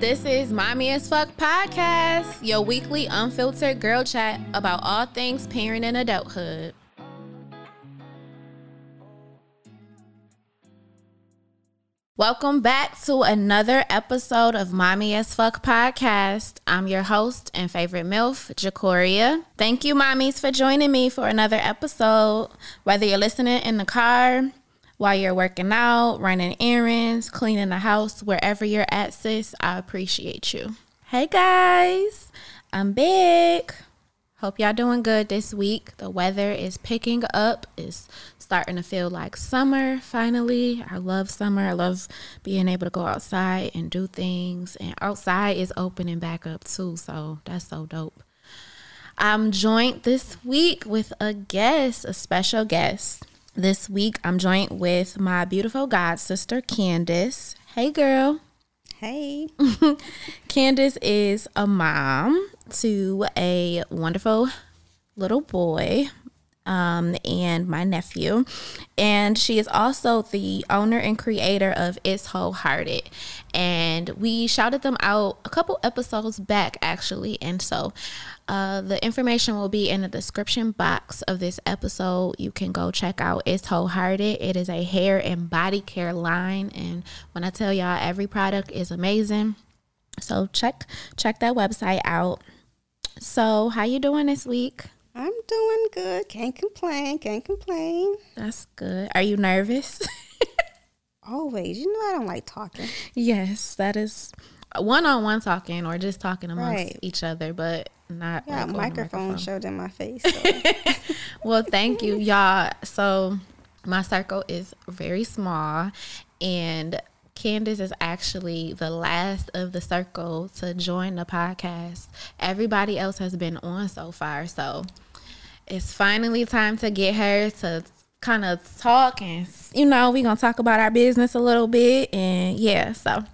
This is Mommy as Fuck Podcast, your weekly unfiltered girl chat about all things parent and adulthood. Welcome back to another episode of Mommy as Fuck Podcast. I'm your host and favorite MILF, Jacoria. Thank you, mommies, for joining me for another episode. Whether you're listening in the car, while you're working out, running errands, cleaning the house, wherever you're at, sis, I appreciate you. Hey guys, I'm big. Hope y'all doing good this week. The weather is picking up. It's starting to feel like summer finally. I love summer. I love being able to go outside and do things. And outside is opening back up too. So that's so dope. I'm joined this week with a guest, a special guest. This week I'm joined with my beautiful god sister, Candace. Hey girl. Hey. Candace is a mom to a wonderful little boy um, and my nephew. And she is also the owner and creator of It's Wholehearted. And we shouted them out a couple episodes back, actually. And so uh, the information will be in the description box of this episode. You can go check out It's Wholehearted. It is a hair and body care line. And when I tell y'all, every product is amazing. So check check that website out. So how you doing this week? I'm doing good. Can't complain. Can't complain. That's good. Are you nervous? Always. You know I don't like talking. yes, that is one on one talking or just talking amongst right. each other, but not yeah, like microphone, microphone showed in my face. So. well, thank you, y'all. So my circle is very small and Candace is actually the last of the circle to join the podcast. Everybody else has been on so far. So it's finally time to get her to kind of talk and, you know, going to talk about our business a little bit. And yeah, so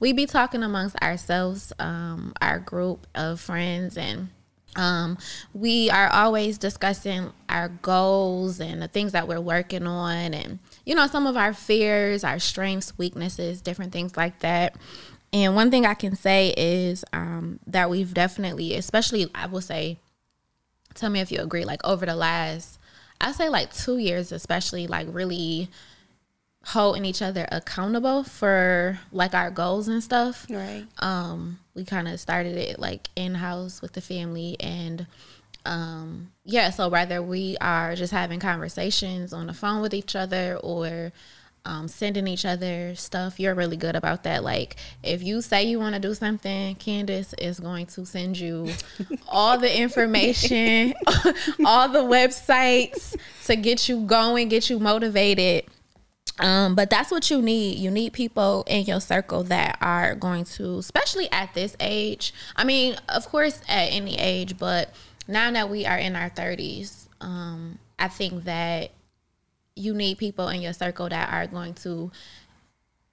we be talking amongst ourselves, um, our group of friends and um, we are always discussing our goals and the things that we're working on and you know, some of our fears, our strengths, weaknesses, different things like that. And one thing I can say is um, that we've definitely, especially, I will say, tell me if you agree, like over the last, I say like two years, especially, like really holding each other accountable for like our goals and stuff. Right. Um, we kind of started it like in house with the family and um, yeah, so whether we are just having conversations on the phone with each other or um, sending each other stuff, you're really good about that. Like, if you say you want to do something, Candace is going to send you all the information, all the websites to get you going, get you motivated. Um, but that's what you need. You need people in your circle that are going to, especially at this age. I mean, of course, at any age, but now that we are in our 30s, um, I think that you need people in your circle that are going to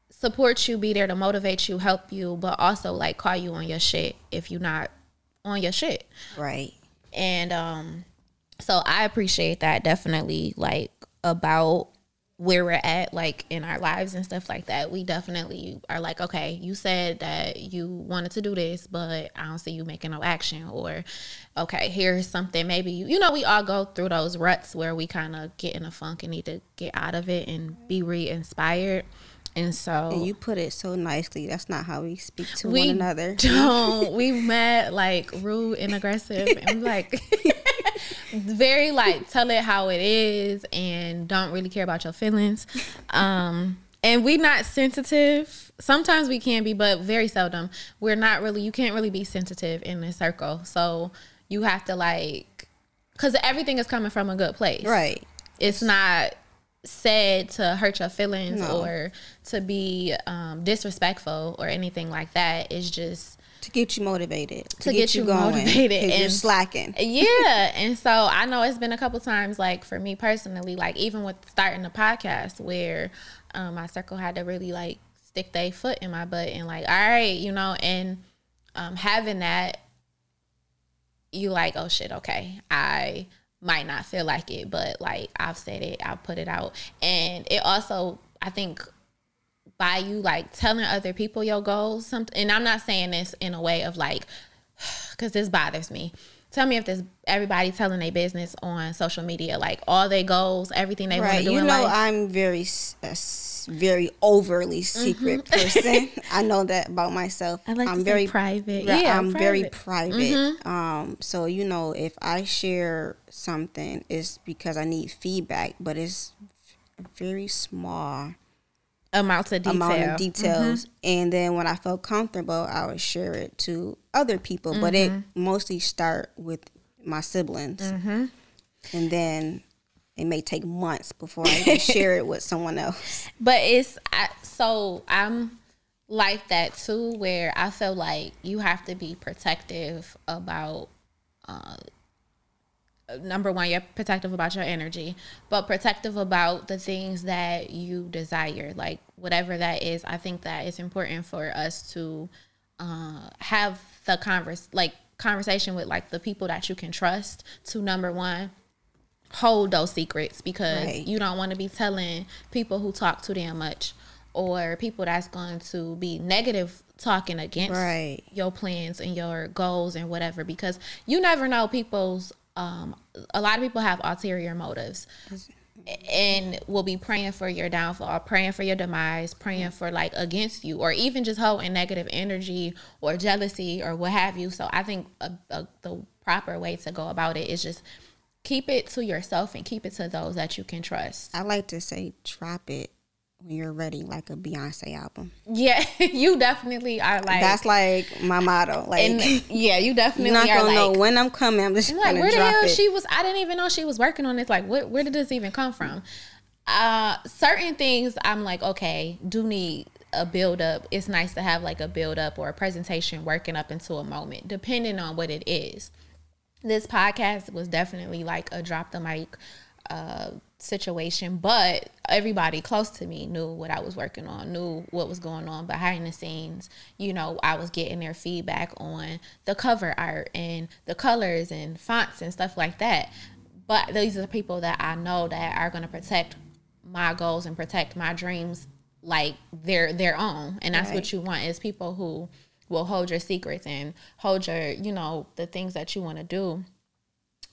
support you, be there to motivate you, help you, but also like call you on your shit if you're not on your shit. Right. And um so I appreciate that definitely like about where we're at like in our lives and stuff like that we definitely are like okay you said that you wanted to do this but i don't see you making no action or okay here's something maybe you you know we all go through those ruts where we kind of get in a funk and need to get out of it and be re-inspired and so and you put it so nicely. That's not how we speak to we one another. Don't we met like rude and aggressive and like very like tell it how it is and don't really care about your feelings. Um and we not sensitive. Sometimes we can be, but very seldom. We're not really you can't really be sensitive in this circle. So you have to like cuz everything is coming from a good place. Right. It's not said to hurt your feelings no. or to be um, disrespectful or anything like that. It's just to get you motivated, to, to get, get, you, going, motivated, and you're slacking. Yeah, and so I know it's been a couple times, like for me personally, like even with starting the podcast, where um, my circle had to really like stick their foot in my butt and like, all right, you know, and um, having that, you like, oh shit, okay, I might not feel like it, but like I've said it, I've put it out. And it also, I think, by you like telling other people your goals something and i'm not saying this in a way of like because this bothers me tell me if there's everybody telling their business on social media like all their goals everything they right. want to do you know life. i'm very uh, very overly secret mm-hmm. person i know that about myself I like i'm very private yeah i'm private. very private mm-hmm. um so you know if i share something it's because i need feedback but it's very small amounts of detail. amount of details. Mm-hmm. And then when I felt comfortable, I would share it to other people. Mm-hmm. But it mm-hmm. mostly start with my siblings, mm-hmm. and then it may take months before I can share it with someone else. But it's I, so I'm like that too, where I feel like you have to be protective about uh, number one, you're protective about your energy, but protective about the things that you desire, like whatever that is. I think that it's important for us to uh, have the converse, like conversation with like the people that you can trust. To number one, hold those secrets because right. you don't want to be telling people who talk too damn much or people that's going to be negative talking against right. your plans and your goals and whatever because you never know people's um, a lot of people have ulterior motives and will be praying for your downfall, praying for your demise, praying for like against you, or even just holding negative energy or jealousy or what have you. So I think a, a, the proper way to go about it is just keep it to yourself and keep it to those that you can trust. I like to say, drop it when you're ready, like a Beyonce album. Yeah, you definitely are like. That's like my motto. Like, and, yeah, you definitely. You're not gonna like, know when I'm coming. I'm just like, where the hell it. she was? I didn't even know she was working on this. Like, where, where did this even come from? Uh, certain things I'm like, okay, do need a build up. It's nice to have like a build up or a presentation working up into a moment, depending on what it is. This podcast was definitely like a drop the mic uh, situation, but everybody close to me knew what I was working on, knew what was going on behind the scenes. You know, I was getting their feedback on the cover art and the colors and fonts and stuff like that. But these are the people that I know that are going to protect my goals and protect my dreams like their their own. And that's right. what you want is people who will hold your secrets and hold your, you know, the things that you want to do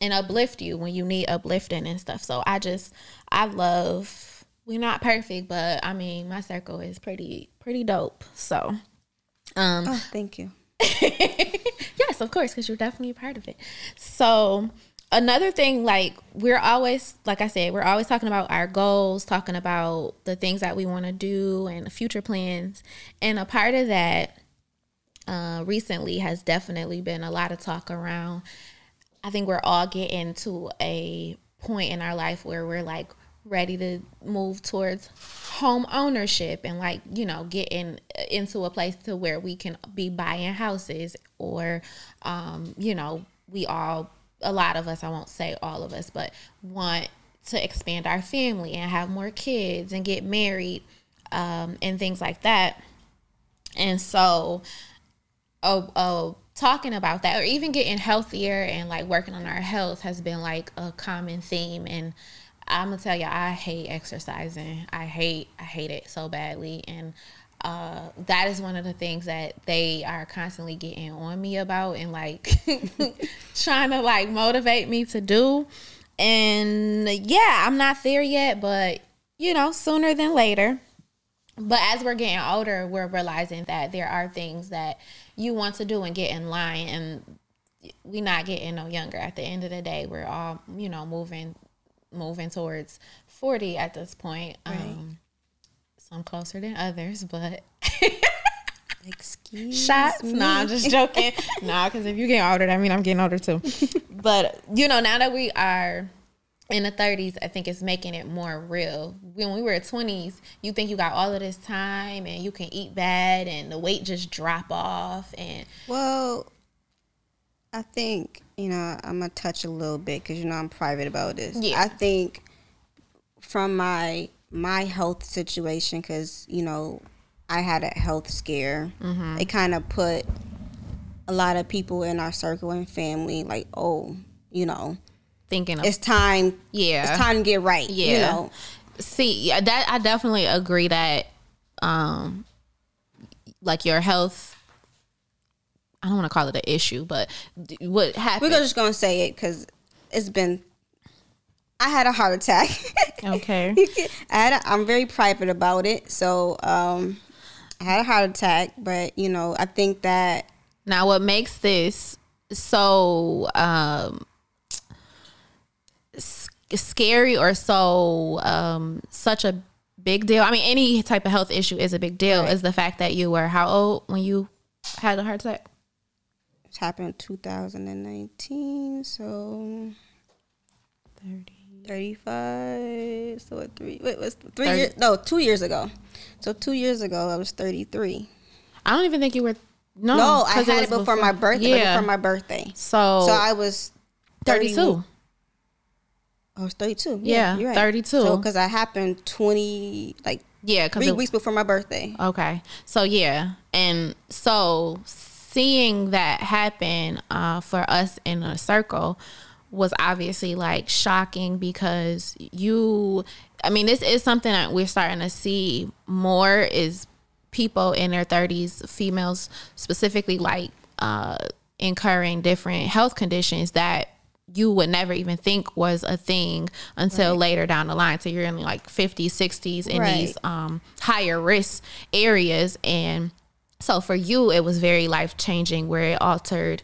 and uplift you when you need uplifting and stuff. So I just I love we're not perfect, but I mean my circle is pretty pretty dope. So um oh, thank you. yes, of course, because you're definitely a part of it. So another thing, like we're always, like I said, we're always talking about our goals, talking about the things that we want to do and future plans. And a part of that uh, recently has definitely been a lot of talk around I think we're all getting to a point in our life where we're like ready to move towards home ownership and like you know getting into a place to where we can be buying houses or um you know we all a lot of us I won't say all of us but want to expand our family and have more kids and get married um and things like that. And so oh oh talking about that or even getting healthier and like working on our health has been like a common theme. And i'm gonna tell you i hate exercising. I hate i hate it so badly. And uh, that is one of the things that they are constantly getting on me about and like trying to like motivate me to do. And yeah i'm not there yet but you know sooner than later. But as we're getting older we're realizing that there are things that you want to do and get in line and we not getting no younger. At the end of the day we're all you know moving moving towards 40 at this point. Right. um some closer than others but excuse shots? me. nah i'm just joking. Nah because if you get older that mean i'm getting older too. But you know now that we are in the 30s i think it's making it more real when we were 20s you think you got all of this time and you can eat bad and the weight just drop off and well i think you know i'm gonna touch a little bit because you know i'm private about this yeah. i think from my my health situation because you know i had a health scare mm-hmm. it kind of put a lot of people in our circle and family like oh you know thinking of, it's time. Yeah, it's time to get right. Yeah, you know. See, yeah, that I definitely agree that um like your health I don't want to call it an issue, but what happened? We're just gonna say it because it's been. I had a heart attack. Okay. I had. A, I'm very private about it, so um, I had a heart attack. But you know, I think that now what makes this so um scary or so um such a big deal. I mean, any type of health issue is a big deal. Right. Is the fact that you were how old when you had a heart attack? It happened 2019, so 30. 35. So what three? Wait, was three years? No, two years ago. So two years ago, I was 33. I don't even think you were. No, no, I had it, it before, before, my birthday. Yeah. before my birthday. So, so I was 30, 32. I was 32. Yeah, yeah right. 32. So because I happened 20 like yeah, three it, weeks before my birthday. Okay, so yeah, and so seeing that happen uh, for us in a circle was obviously like shocking because you I mean this is something that we're starting to see more is people in their 30s females specifically like uh incurring different health conditions that you would never even think was a thing until right. later down the line. So you're in like 50s, 60s in right. these um, higher risk areas. And so for you, it was very life changing where it altered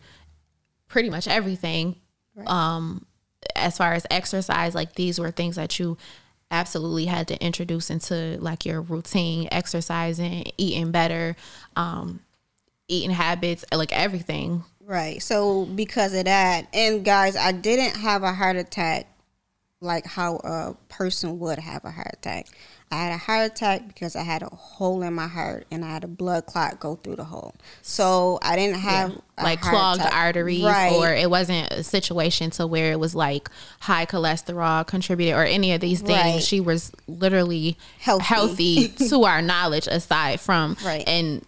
pretty much everything Right. Um, as far as exercise, like these were things that you absolutely had to introduce into like your routine, exercising, eating better, um, eating habits, like everything. Right. So because of that, and guys, I didn't have a heart attack like how a person would have a heart attack. I had a heart attack because I had a hole in my heart and I had a blood clot go through the hole. So I didn't have yeah. like clogged attack. arteries, right. or it wasn't a situation to where it was like high cholesterol contributed or any of these things. Right. She was literally healthy, healthy to our knowledge, aside from right. And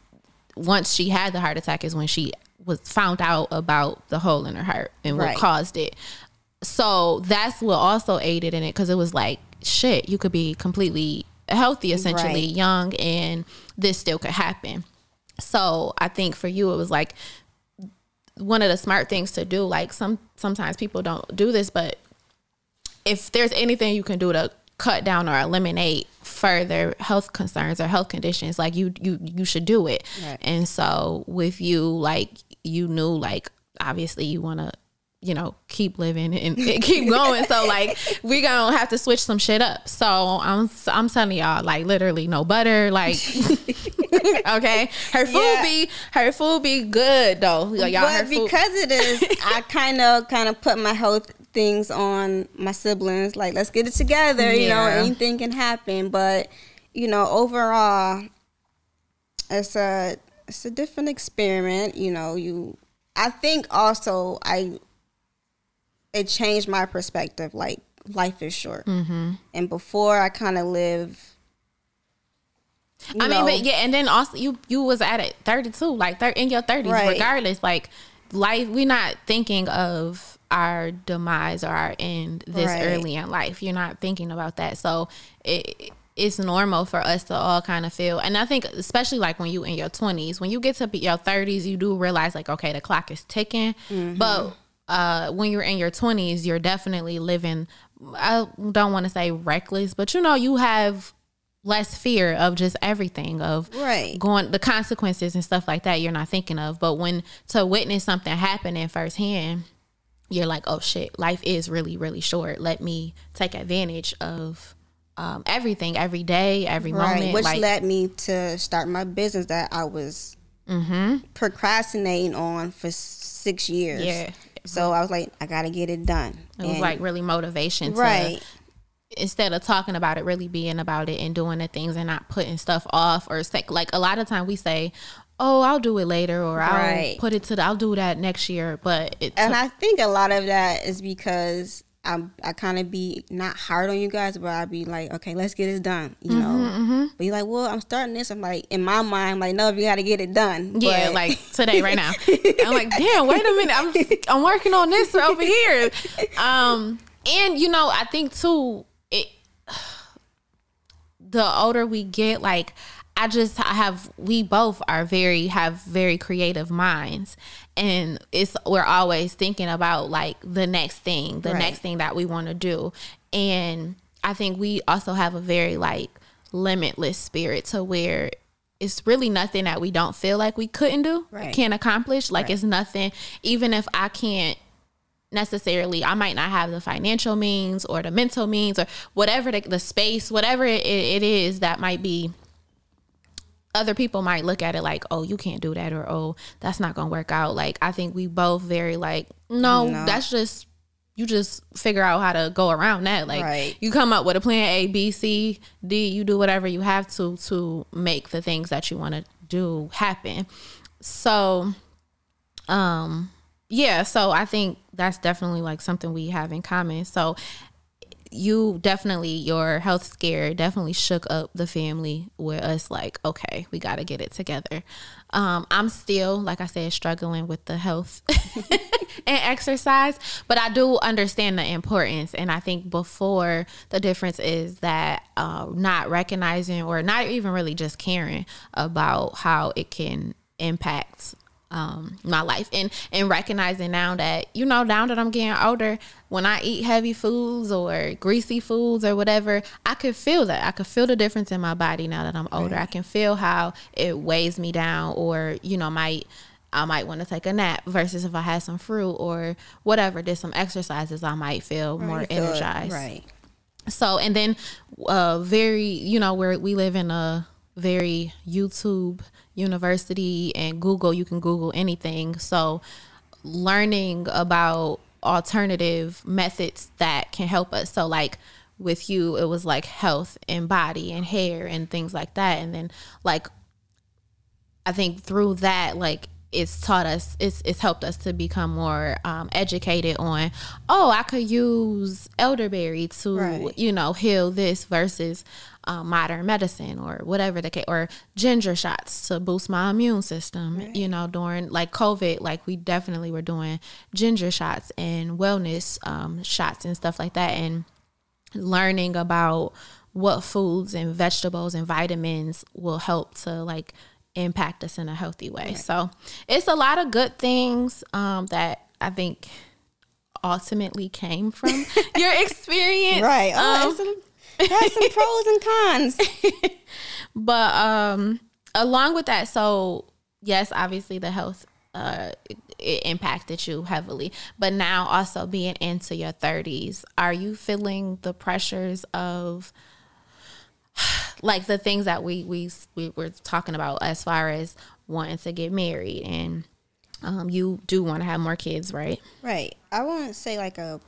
once she had the heart attack is when she was found out about the hole in her heart and what caused it. So that's what also aided in it because it was like shit. You could be completely healthy essentially right. young and this still could happen so i think for you it was like one of the smart things to do like some sometimes people don't do this but if there's anything you can do to cut down or eliminate further health concerns or health conditions like you you you should do it right. and so with you like you knew like obviously you want to you know, keep living and, and keep going. so like we gonna have to switch some shit up. So I'm I'm telling y'all, like literally no butter, like okay. Her food yeah. be her food be good though. Like, y'all, but because it is, I kind of kind of put my health things on my siblings. Like let's get it together. Yeah. You know, anything can happen. But you know, overall, it's a it's a different experiment. You know, you. I think also I it changed my perspective. Like life is short, mm-hmm. and before I kind of live. I know, mean, but yeah, and then also you you was at it thirty two, like thir- in your thirties, right. regardless. Like life, we're not thinking of our demise or our end this right. early in life. You're not thinking about that, so it it's normal for us to all kind of feel and i think especially like when you in your 20s when you get to your 30s you do realize like okay the clock is ticking. Mm-hmm. but uh, when you're in your 20s, you're definitely living, I don't want to say reckless, but you know, you have less fear of just everything of right. going the consequences and stuff like that you're not thinking of. But when to witness something happening firsthand you're like oh shit life is really really short. Let me take advantage of um, everything every day every right. moment which like, led me to start my business that i was mm-hmm. procrastinating on for six years yeah so I was like, I gotta get it done. It was like really motivation, to, right? Instead of talking about it, really being about it and doing the things and not putting stuff off or like a lot of time we say, "Oh, I'll do it later," or "I'll put it to the, I'll do that next year." But it and I think a lot of that is because I'm, I kind of be not hard on you guys, but I'd be like, okay, let's get it done, you mm-hmm, know. Mm-hmm. But you're like, well, I'm starting this. I'm like, in my mind, I'm like, no, you got to get it done. Yeah, but, like today, right now. I'm like, damn, wait a minute, I'm I'm working on this over here. Um, and you know, I think too, it the older we get, like I just I have we both are very have very creative minds and it's we're always thinking about like the next thing, the right. next thing that we want to do. And I think we also have a very like limitless spirit to where it's really nothing that we don't feel like we couldn't do, right. can't accomplish. Like right. it's nothing even if I can't necessarily I might not have the financial means or the mental means or whatever the, the space, whatever it, it is that might be other people might look at it like, oh, you can't do that, or oh, that's not gonna work out. Like, I think we both very like, no, no. that's just you just figure out how to go around that. Like, right. you come up with a plan A, B, C, D. You do whatever you have to to make the things that you want to do happen. So, um, yeah. So I think that's definitely like something we have in common. So you definitely your health scare definitely shook up the family with us like okay we got to get it together. Um, i'm still like i said struggling with the health and exercise but i do understand the importance. And i think before the difference is that uh, not recognizing or not even really just caring about how it can impact um, my life. And and recognizing now that you know now that I'm getting older when I eat heavy foods or greasy foods or whatever I could feel that. I could feel the difference in my body now that I'm older. Right. I can feel how it weighs me down or you know might I might want to take a nap versus if I had some fruit or whatever did some exercises I might feel right, more energized. Right. So and then uh very you know where we live in a very YouTube university and Google, you can Google anything. So learning about alternative methods that can help us. So like with you, it was like health and body and hair and things like that. And then like I think through that, like it's taught us it's it's helped us to become more um, educated on oh i could use elderberry to right. you know heal this versus um, modern medicine or whatever the case or ginger shots to boost my immune system right. you know during like covid like we definitely were doing ginger shots and wellness um, shots and stuff like that and learning about what foods and vegetables and vitamins will help to like impact us in a healthy way. Right. So it's a lot of good things um, that I think ultimately came from your experience. Right. Oh, um, has some pros and cons. but um, along with that, so yes, obviously the health uh, it impacted you heavily. But now also being into your 30s, are you feeling the pressures of like the things that we we we were talking about as far as wanting to get married and um, you do want to have more kids, right? Right. I wouldn't say like a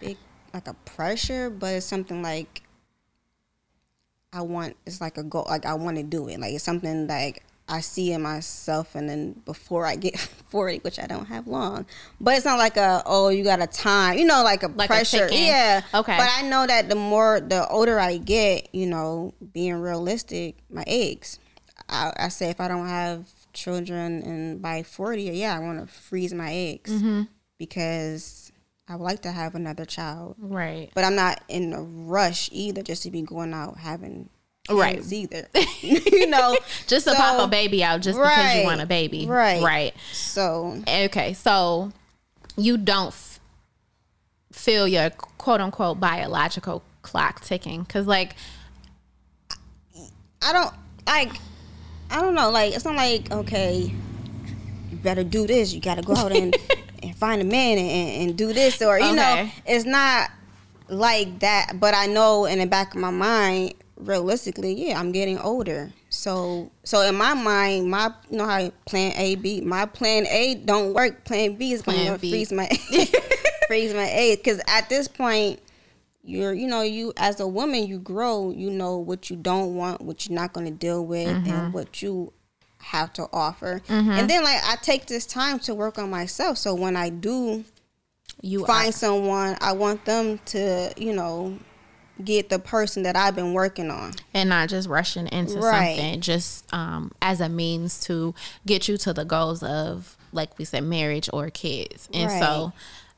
big like a pressure, but it's something like I want. It's like a goal. Like I want to do it. Like it's something like I see in myself, and then before I get forty, which I don't have long, but it's not like a oh you got a time, you know, like a like pressure. A yeah, okay. But I know that the more the older I get, you know, being realistic, my eggs. I, I say if I don't have children and by forty, yeah, I want to freeze my eggs mm-hmm. because I would like to have another child. Right. But I'm not in a rush either, just to be going out having right. either. You know? Just so, to pop a baby out just right, because you want a baby. Right. Right. So okay. So you don't f- feel your quote unquote biological clock ticking? Because like i don't like i don't know. Like it's not like okay you better do this. You gotta go out and, and find a man and, and do this or you okay. know it's not like that but i know in the back of my mind realistically, yeah, I'm getting older. So so in my mind, my you know how plan A B, my plan A don't work. Plan B is going to freeze my freeze my A because at this point, you're you know you as a woman you grow. You know what you don't want, what you're not going to deal with, mm-hmm. and what you have to offer. Mm-hmm. And then like I take this time to work on myself. So when I do you find are. someone, I want them to you know get the person that I've been working on. And not just rushing into right. something just um, as a means to get you to the goals of, like we said, marriage or kids. And right. so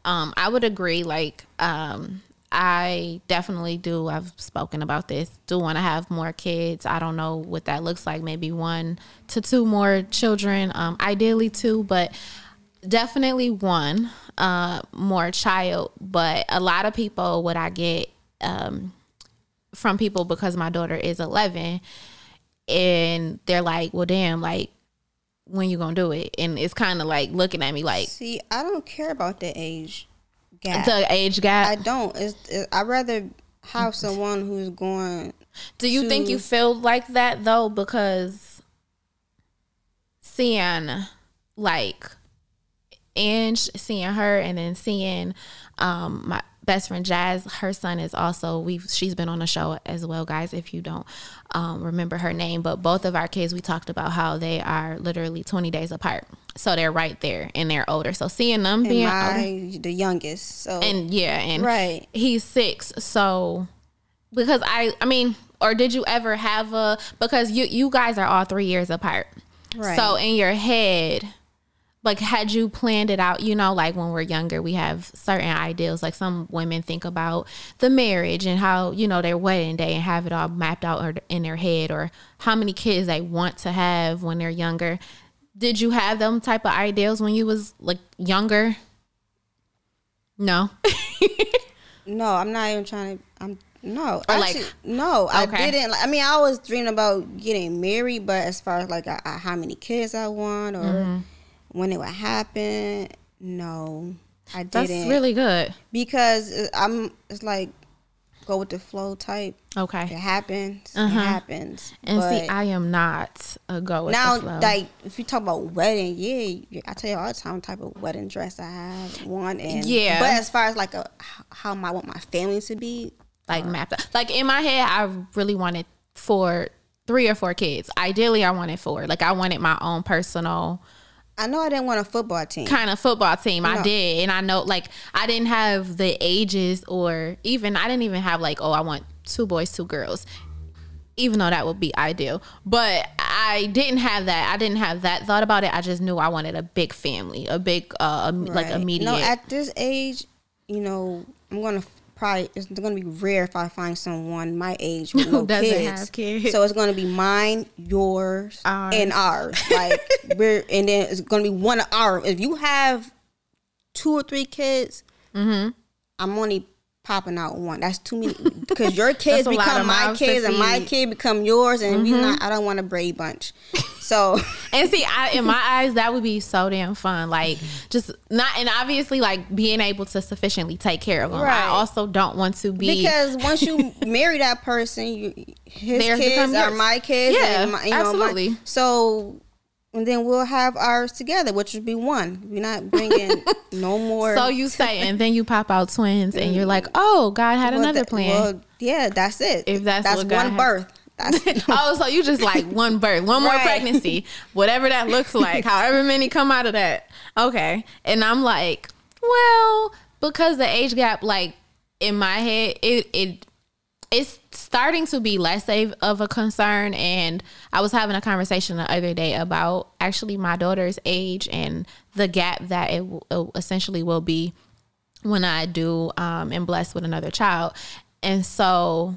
um, I would agree, like, um, I definitely do. I've spoken about this. Do want to have more kids. I don't know what that looks like. Maybe one to two more children. Um, ideally two, but definitely one uh, more child. But a lot of people, what I get um, from people because my daughter is 11, and they're like, "Well, damn, like." When you gonna do it? And it's kind of like looking at me like, see, I don't care about the age gap. The age gap. I don't. It's, it, I'd rather have someone who's going. Do you to, think you feel like that though? Because seeing like Ange, seeing her, and then seeing um my best friend Jazz, her son is also we've she's been on the show as well, guys. If you don't um, remember her name, but both of our kids, we talked about how they are literally twenty days apart, so they're right there and they're older. So seeing them and being my, older, the youngest, so and yeah, and right, he's six, so because I, I mean, or did you ever have a because you you guys are all three years apart, right? So in your head like had you planned it out you know like when we're younger we have certain ideals like some women think about the marriage and how you know their wedding day and have it all mapped out in their head or how many kids they want to have when they're younger did you have them type of ideals when you was like younger no no i'm not even trying to i'm no, or actually, like no, okay. I didn't. I mean, I was dreaming about getting married, but as far as like I, I, how many kids I want or mm-hmm when it would happen. No, I didn't. That's really good because I'm. It's like go with the flow type. Okay, it happens. Uh-huh. It happens. And but see, I am not a go with now. The flow. Like if you talk about wedding, yeah, I tell you all the time type of wedding dress I have one and yeah. But as far as like a how I want my family to be, like uh, mapped out. Like in my head, I really wanted for three or four kids. Ideally, I wanted four. Like I wanted my own personal I know I didn't want a football team. Kind of football team. No. I did. And I know like I didn't have the ages or even I didn't even have like, oh, I want two boys, two girls. Even though that would be ideal. But I didn't have that. I didn't have that thought about it. I just knew I wanted a big family, a big uh right. like immediate. No, at this age, you know, I'm gonna probably it's going to be rare if I find someone my age with no kids. kids. So it's going to be mine, yours, ours. and ours. Like we're and then it's going to be one of ours. If you have two or three kids, mm-hmm. I'm only popping out one. That's too many because your kids become my kids and my kid become yours, and mm-hmm. we not. I don't want a Brady bunch. So and see, I, in my eyes, that would be so damn fun. Like just not, and obviously, like being able to sufficiently take care of them. Right. I also don't want to be because once you marry that person, you, his kids are my kids. Yeah, my, you know, absolutely. My, so and then we'll have ours together, which would be one. We're not bringing no more. So you say, and then you pop out twins, and you're like, mm. "Oh, God had well, another plan." Well, yeah, that's it. If that's that's one birth. oh, so you just like one birth, one more right. pregnancy, whatever that looks like, however many come out of that. Okay, and I'm like, well, because the age gap, like in my head, it it it's starting to be less of a concern and i was having a conversation the other day about actually my daughter's age and the gap that it, essentially will be when i do um, am blessed with another child. And so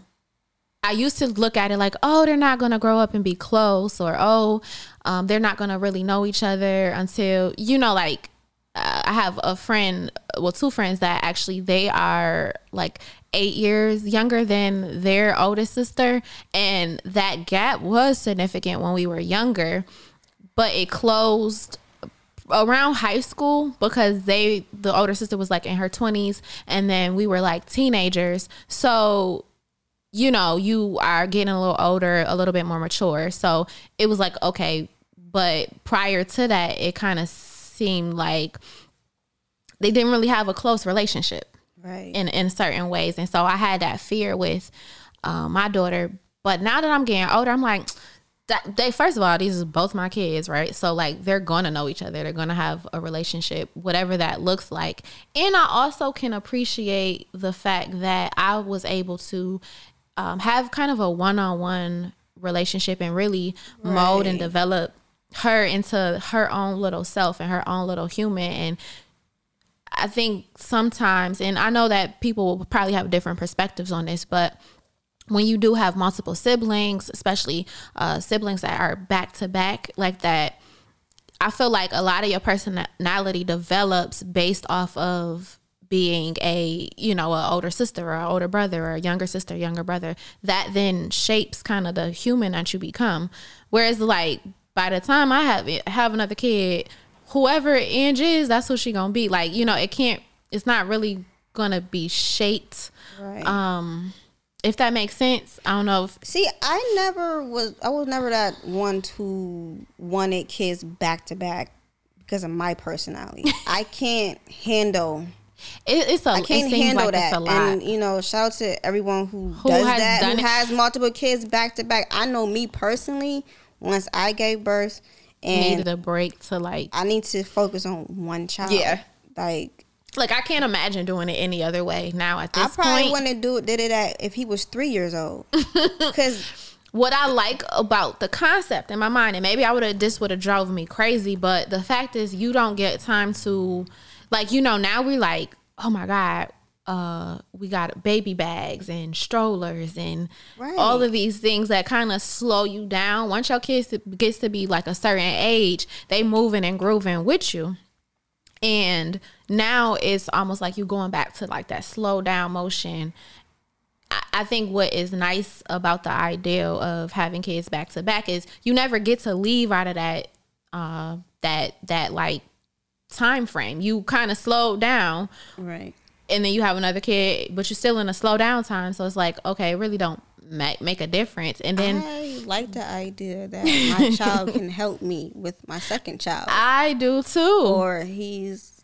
i used to look at it like oh they're not going to grow up and be close or oh um, they're not going to really know each other until you know like uh, I have a friend, well, two friends that actually they are like eight years younger than their oldest sister, and that gap was significant when we were younger, but it closed around high school because they the older sister was like in her 20s and then we were like teenagers. So you know you are getting a little older a little bit more mature. So it was like okay but prior to that it kind of seemed like they didn't really have a close relationship right. in in certain ways. And so i had that fear with um, my daughter. But now that i'm getting older i'm like that they first of all these are both my kids right? So like they're gonna know each other. They're gonna have a relationship whatever that looks like. And i also can appreciate the fact that i was able to um, have kind of a one-on-one relationship and really right. mold and develop her into her own little self and her own little human and I think sometimes, and I know that people will probably have different perspectives on this, but when you do have multiple siblings, especially uh, siblings that are back to back like that, I feel like a lot of your personality develops based off of being a you know an older sister or an older brother or a younger sister younger brother. That then shapes kind of the human that you become. Whereas like by the time i have have another kid whoever Ange is that's who she gonna be like you know it can't it's not really gonna be shaped right um if that makes sense i don't know if see i never was i was never that one who wanted kids back to back because of my personality i can't handle it, it's a. I can't handle like that. And you know, shout out to everyone who, who does that, who it. has multiple kids back to back. I know me personally. Once I gave birth, and needed a break to like. I need to focus on one child. Yeah, like. Like I can't imagine doing it any other way now at this point. I probably wouldn't do it did it at if he was three years old. Because what I like about the concept in my mind, and maybe I would have this would have drove me crazy, but the fact is you don't get time to like, you know, now we like, oh my God, uh, we got baby bags and strollers and right. all of these things that kind of slow you down. Once your kids gets to be like a certain age, they moving and grooving with you. And now it's almost like you're going back to like that slow down motion. I, I think what is nice about the ideal of having kids back to back is you never get to leave out of that uh that that like time frame. You kind of slow down. Right. And then you have another kid, but you're still in a slow down time. So it's like, okay, really don't make, make a difference. And then I like the idea that my child can help me with my second child. I do too. Or he's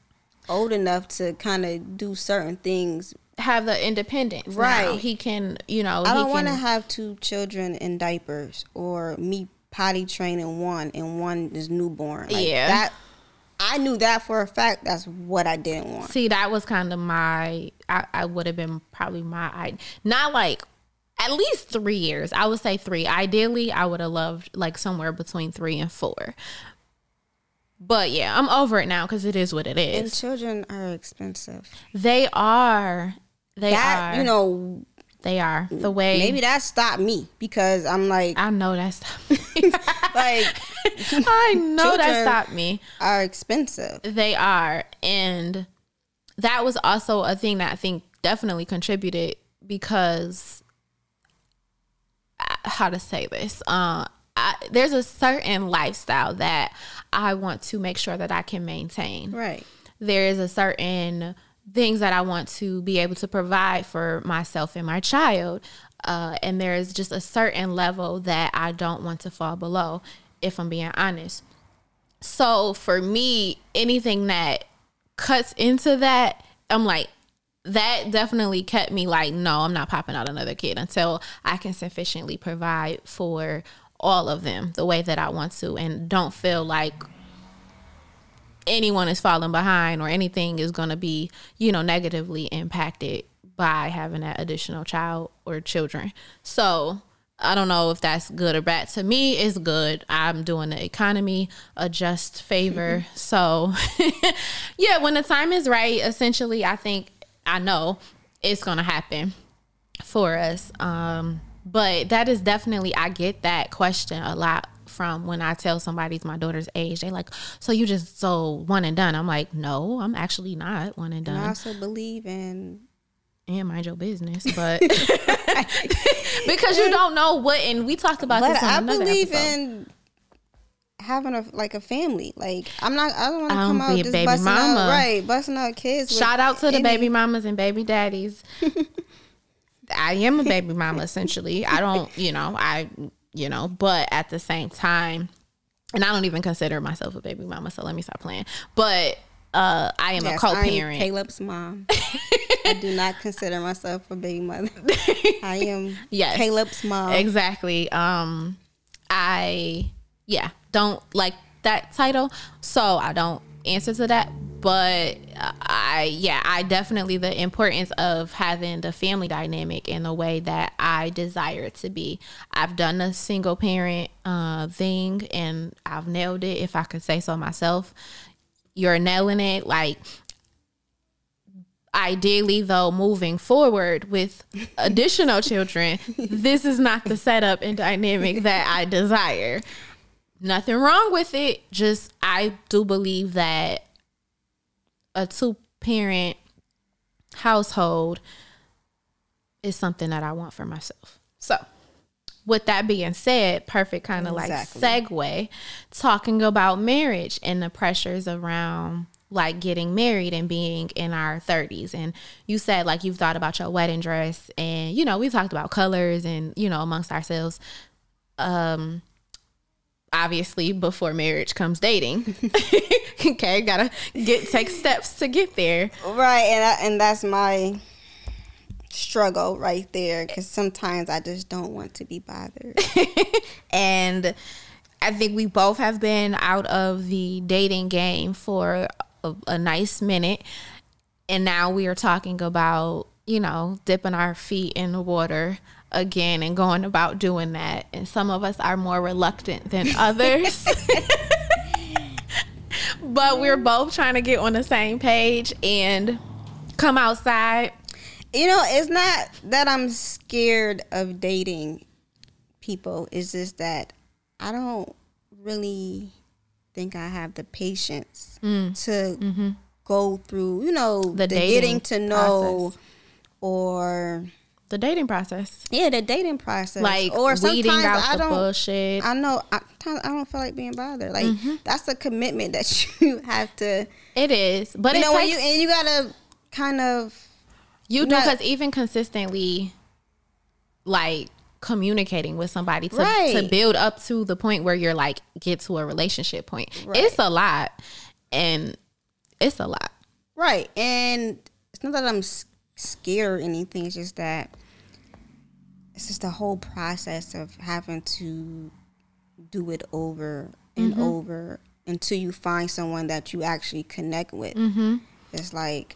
old enough to kind of do certain things have the independence. Right. Now. He can, you know, I don't want to have two children in diapers or me potty training one and one is newborn. Like yeah. That I knew that for a fact. That's what I didn't want. See, that was kind of my. I, I would have been probably my. I not like at least three years. I would say three. Ideally, I would have loved like somewhere between three and four. But yeah, I'm over it now because it is what it is. And children are expensive. They are. They that, are. You know, they are the way. Maybe that stopped me because I'm like. I know that stopped me. like. I know that stopped me. Are expensive. They are, and that was also a thing that I think definitely contributed because uh, how to say this. Uh, I, there's a certain lifestyle that I want to make sure that I can maintain. Right. There is a certain things that I want to be able to provide for myself and my child. Uh, and there is just a certain level that I don't want to fall below, if I'm being honest. So for me, anything that cuts into that, I'm like, that definitely kept me like, no, I'm not popping out another kid until I can sufficiently provide for all of them the way that I want to and don't feel like anyone is falling behind or anything is going to be, you know, negatively impacted by having that additional child or children. So, I don't know if that's good or bad. To me, it's good. I'm doing the economy a just favor. so, yeah, when the time is right, essentially, I think I know it's going to happen for us. Um, but that is definitely, I get that question a lot from when I tell somebody's my daughter's age. They like, so you just so one and done. I'm like, no, I'm actually not one and done. I also believe in and mind your business, but because you don't know what. And we talked about but this. I believe episode. in having a like a family. Like I'm not. I don't want to come out just baby busting mama. out right, busting out kids. Shout out to any. the baby mamas and baby daddies. I am a baby mama essentially. I don't, you know, I you know, but at the same time, and I don't even consider myself a baby mama, so let me stop playing. But uh, I am yes, a co-parent. Caleb's mom. I do not consider myself a baby mother. I am yes, Caleb's mom. Exactly. Um, I yeah don't like that title, so I don't answer to that but I yeah, I definitely the importance of having the family dynamic in the way that I desire it to be. I've done a single parent uh, thing and I've nailed it if I could say so myself. You're nailing it like ideally though moving forward with additional children this is not the setup and dynamic that i desire nothing wrong with it. Just i do believe that a two parent household is something that i want for myself. So with that being said, perfect kind of exactly. like segue, talking about marriage and the pressures around like getting married and being in our 30s and you said like you've thought about your wedding dress and you know we talked about colors and you know amongst ourselves. Um obviously before marriage comes dating okay gotta get take steps to get there right and I, and that's my struggle right there because sometimes i just don't want to be bothered and I think we both have been out of the dating game for a, a nice minute. And now we are talking about, you know, dipping our feet in the water again and going about doing that. And some of us are more reluctant than others. but we're both trying to get on the same page and come outside. You know, it's not that I'm scared of dating people, it's just that I don't really think I have the patience mm. to mm-hmm. go through, you know, the, the getting to know process. or the dating process. Yeah, the dating process. Like or sometimes I don't. bullshit. I know. I, I don't feel like being bothered. Like mm-hmm. that's a commitment that you have to. It is, but you know takes, when you and you gotta kind of. You do because even consistently, like communicating with somebody to, right. to build up to the point where you're like get to a relationship point. Right. It's a lot and it's a lot. Right. And it's not that I'm scared or anything, it's just that it's just the whole process of having to do it over and mm-hmm. over until you find someone that you actually connect with. Mm-hmm. It's like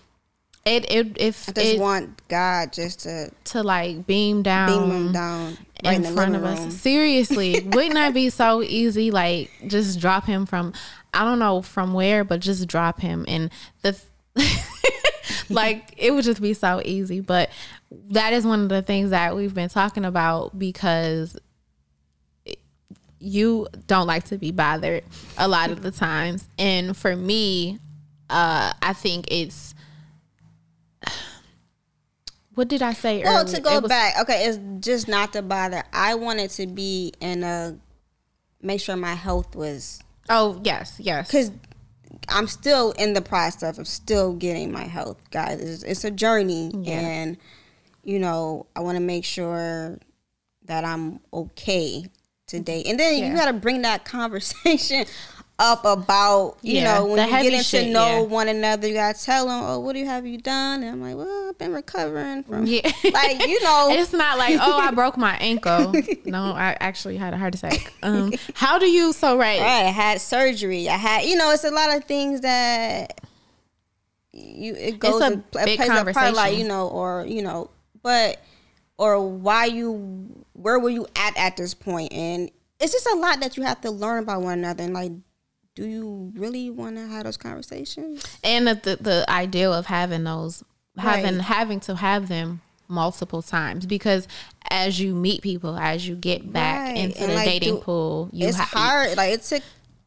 it it if I just it, want God just to to like beam down beam him down right in, in front of room. us. Seriously, wouldn't that be so easy? Like just drop him from I don't know from where, but just drop him and the like it would just be so easy. But that is one of the things that we've been talking about because you don't like to be bothered a lot of the times, and for me, uh, I think it's what did I say well, earlier? to go was, back, okay, it's just not to bother. I wanted to be in a make sure my health was. Oh yes, yes. Because I'm still in the process of still getting my health, guys. It's, it's a journey, yeah. and you know I want to make sure that I'm okay today. And then yeah. you got to bring that conversation up about you yeah, know when you get into shit, know yeah. one another you gotta tell them oh what do you have you done? And i'm like well i've been recovering from yeah. like you know. It's not like oh i broke my ankle. No i actually had a heart attack. Um how do you so right. Right i had surgery. I had you know it's a lot of things that you it goes it's a, a big plays a part like you know or you know but or why you where were you at at this point and it's just a lot that you have to learn about one another and like do you really want to have those conversations? And the, the, the ideal of having those, having right. having to have them multiple times because as you meet people, as you get back right. into and the like, dating do, pool, you it's ha- hard. Like it took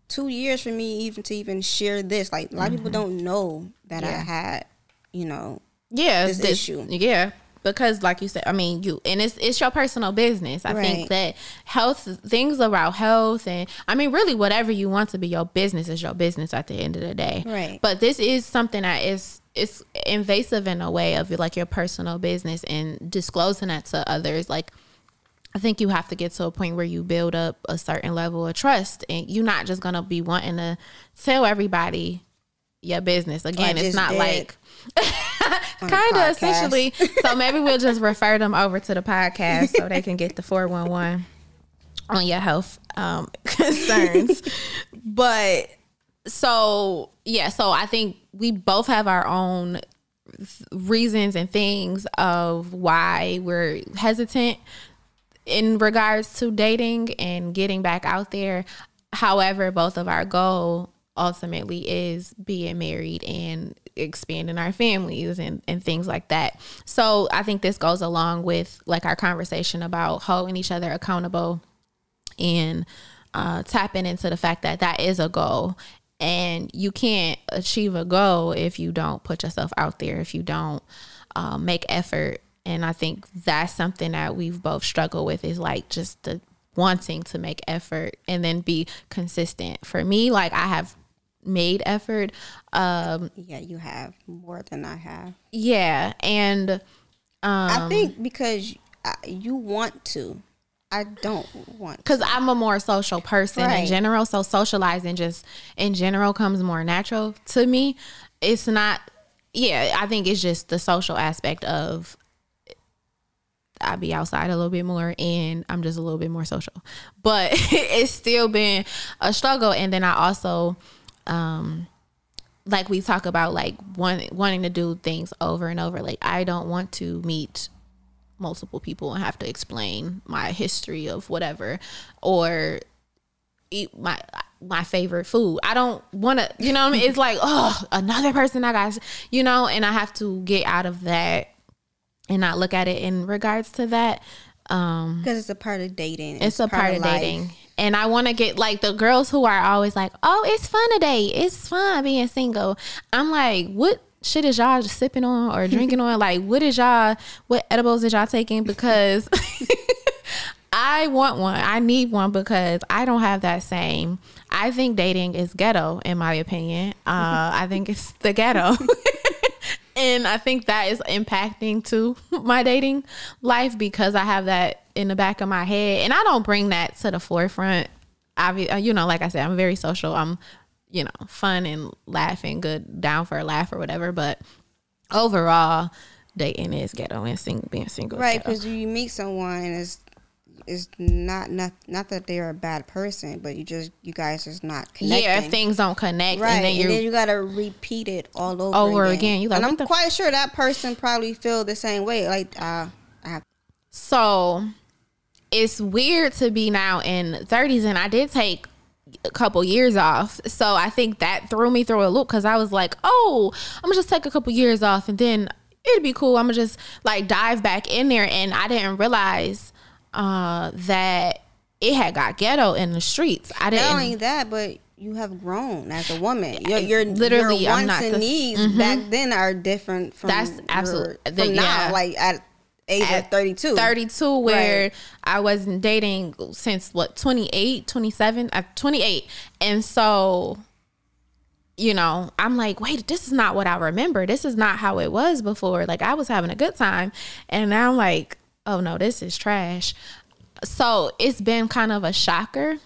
two years for me even to even share this. Like a lot mm-hmm. of people mm-hmm. don't know that yeah. I had, you know, yeah, this, this issue. Yeah, because like you said i mean you and it's it's your personal business. I right. think that health things about health and i mean really whatever you want to be your business is your business at the end of the day. Right. But this is something that is it's invasive in a way of like your personal business and disclosing that to others. Like I think you have to get to a point where you build up a certain level of trust and you're not just going to be wanting to tell everybody your business. Again, it's not did. like kind of essentially. so maybe we'll just refer them over to the podcast so they can get the 411 on your health um, concerns. but so, yeah, so I think we both have our own reasons and things of why we're hesitant in regards to dating and getting back out there. However, both of our goal ultimately is being married and expanding our families and, and things like that. So I think this goes along with like our conversation about holding each other accountable and uh, tapping into the fact that that is a goal. And you can't achieve a goal if you don't put yourself out there if you don't uh, make effort. And i think that's something that we've both struggled with is like just the wanting to make effort and then be consistent. For me like i have made effort um yeah you have more than i have yeah and um i think because you want to I don't want because I'm a more social person right. in general. So socializing just in general comes more natural to me. It's not. Yeah, I think it's just the social aspect of I be outside a little bit more and I'm just a little bit more social. But it's still been a struggle. And then I also um like we talk about like one, wanting to do things over and over. Like I don't want to meet multiple people and have to explain my history of whatever or eat my my favorite food. I don't want to, you know I mean? It's like, oh, another person I got, you know, and I have to get out of that and not look at it in regards to that. Um because it's a part of dating. It's, it's a part, part of, of dating. And I want to get like the girls who are always like, "Oh, it's fun today. It's fun being single." I'm like, "What shit is y'all just sipping on or drinking on? Like, what is y'all, what edibles is y'all taking? Because I want one. I need one because I don't have that same. I think dating is ghetto, in my opinion. Uh, I think it's the ghetto. and I think that is impacting to my dating life because I have that in the back of my head. And I don't bring that to the forefront. I, uh, you know, like I said, I'm very social. I'm you know, fun and laughing, good, down for a laugh or whatever. But overall, dating is ghetto and sing, being single. Right, because you meet someone and it's it's not not not that they're a bad person, but you just you guys just not connecting. Yeah, things don't connect, right, and then, and then you gotta repeat it all over over again. again. You like, and I'm quite sure that person probably feel the same way. Like, uh, I have. So it's weird to be now in 30s, and I did take a couple years off. So I think that threw me through a loop because I was like, oh, I'm gonna just take a couple years off and then it'd be cool. I'm gonna just like dive back in there. And I didn't realize uh, that it had got ghetto in the streets. I didn't. Not only that, but you have grown as a woman. Your, your literally your wants and needs mm-hmm. back then are different from that's absolutely from yeah. now. Like at age at 32 32 where right. i wasn't dating since what 28 27 uh, 28 and so you know i'm like wait this is not what i remember this is not how it was before like i was having a good time and now i'm like oh no this is trash. So it's been kind of a shocker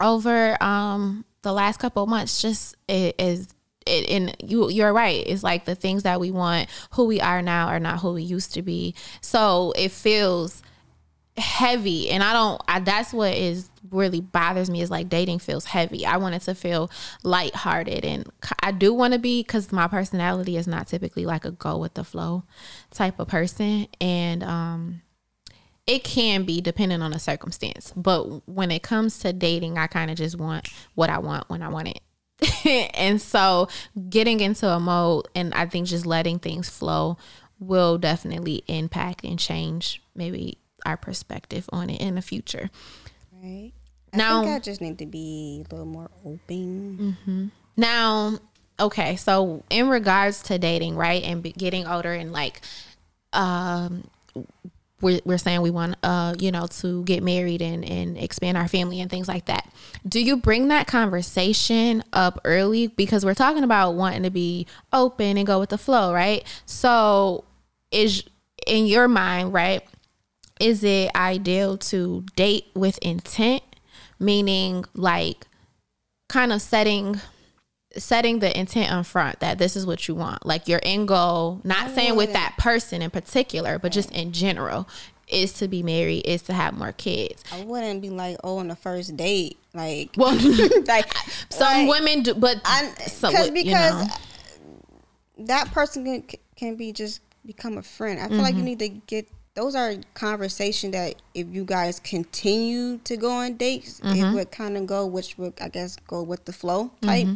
over um the last couple months. Just it is it, and you you're right. It's like the things that we want who we are now are not who we used to be. So it feels heavy and i don't I, that's what is really bothers me is like dating feels heavy i want it to feel lighthearted and i do want to be because my personality is not typically like a go with the flow type of person and um it can be depending on the circumstance but when it comes to dating i kind of just want what i want when i want it and so getting into a mode and I think just letting things flow will definitely impact and change maybe our perspective on it in the future. Right. I now, think I just need to be a little more open. Mm-hmm. Now, okay, so in regards to dating, right, and getting older and like um we're, we're saying we want uh you know to get married and and expand our family and things like that do you bring that conversation up early because we're talking about wanting to be open and go with the flow right so is in your mind right is it ideal to date with intent meaning like kind of setting setting the intent on front that this is what you want like your end goal not saying with that person in particular but just in general is to be married is to have more kids i wouldn't be like oh on the first date like well like some like, women do but I, so, because because you know. that person can, can be just become a friend i feel mm-hmm. like you mm-hmm. need to get those are conversations that if you guys continue to go on dates, mm-hmm. it would kind of go, which would I guess go with the flow type. Mm-hmm.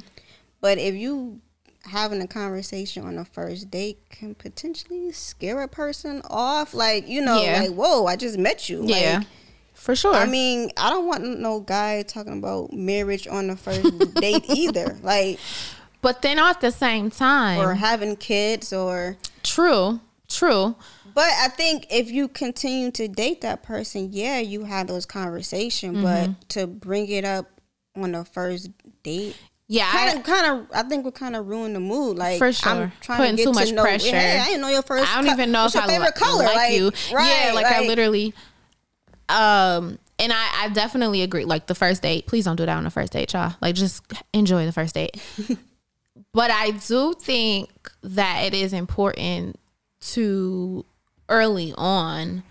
But if you having a conversation on a first date can potentially scare a person off. Like, you know, yeah. like, whoa, I just met you. Yeah. Like, for sure. I mean, I don't want no guy talking about marriage on the first date either. Like, but then at the same time, or having kids, or true, true. But I think if you continue to date that person, yeah, you have those conversations. Mm-hmm. But to bring it up on the first date, yeah, kind of, kind of. I think we kind of ruin the mood. Like for sure, I'm trying putting to too much know, pressure. Hey, I didn't know your first. I don't even know if I favorite li- color. like, like you. Right, yeah, like, like, I literally. Um, and I, I definitely agree. Like the first date, please don't do that on the first date, y'all. Like just enjoy the first date. but I do think that it is important to early on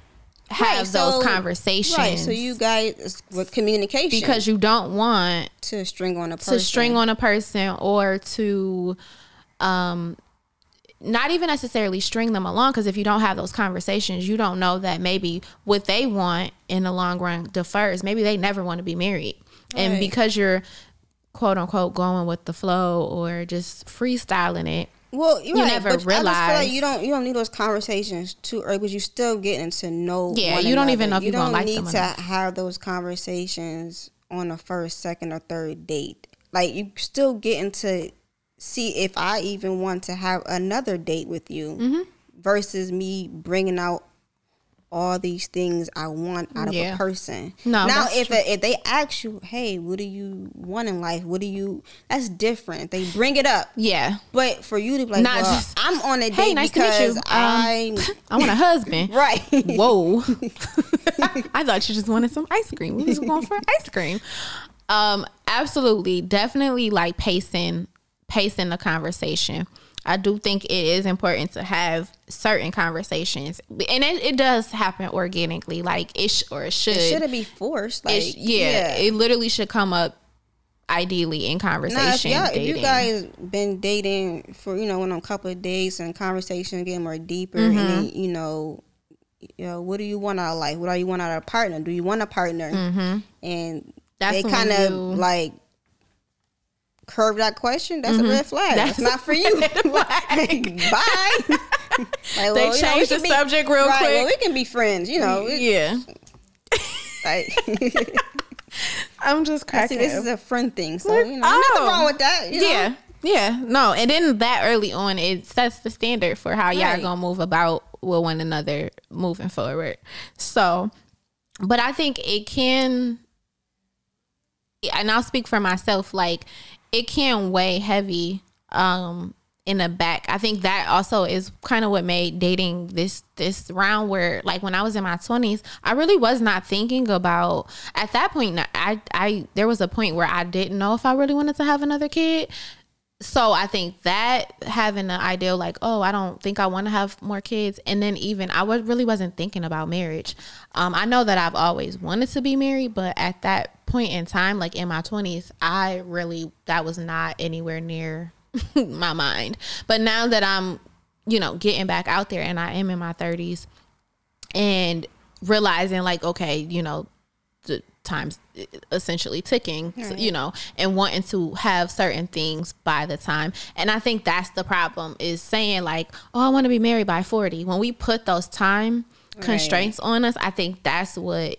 have right, so, those conversations. Right. So you guys with communication because you don't want to string on a person. to string on a person or to um not even necessarily string them along because if you don't have those conversations, you don't know that maybe what they want in the long run defers. Maybe they never want to be married, right. and because you're quote unquote going with the flow or just freestyling it, well, you right, never realize. I feel like you don't you don't need those conversations too early because you're still getting to know. Yeah, you don't even know if you don't like need to have those conversations on a first, second, or third date. Like you still getting to see if I even want to have another date with you mm-hmm. versus me bringing out all these things I want out of yeah. a person. No, now if a, if they ask you, hey, what do you want in life? What do you? That's different. They bring it up. Yeah. But for you to be like, Not well, just, I'm on a date hey, nice because I um, I want a husband. right. Whoa. I thought you just wanted some ice cream. We was going for ice cream. Um, absolutely, definitely like pacing, pacing the conversation. I do think it is important to have certain conversations, and it, it does happen organically, like it sh- or it should. It shouldn't be forced. Like sh- yeah, yeah, it literally should come up ideally in conversation. Nah, if, if, you guys been dating for you know on a couple of days and conversation get more deeper, mm-hmm. and then you know, you know, what do you want out of life? What do you want out of a partner? Do you want a partner? Mm-hmm. And That's they kind of like curve that question, that's mm-hmm. a red flag. That's, that's not for you. bye. like, well, they changed know, the be, subject real right, quick. Well, we can be friends, you know. Yeah. Like, I'm just cracking. See, this is a friend thing, so you know, oh. nothing wrong with that. You know? Yeah. Yeah, no, and then that early on, it sets the standard for how y'all gonna move about with one another moving forward. So, but I think it can, and I'll speak for myself. Like, it can weigh heavy um in the back. I think that also is kind of what made dating this this round where like when I was in my 20s, I really was not thinking about at that point I I there was a point where I didn't know if I really wanted to have another kid. So I think that having the idea like, oh, I don't think I want to have more kids and then even I was really wasn't thinking about marriage. Um I know that I've always wanted to be married, but at that point in time, like in my 20s, I really, that was not anywhere near my mind. But now that I'm, you know, getting back out there and I am in my 30s and realizing, like, okay, you know, the time's essentially ticking, right. you know, and wanting to have certain things by the time. And I think that's the problem is saying, like, oh, I want to be married by 40. When we put those time, constraints right. on us i think that's what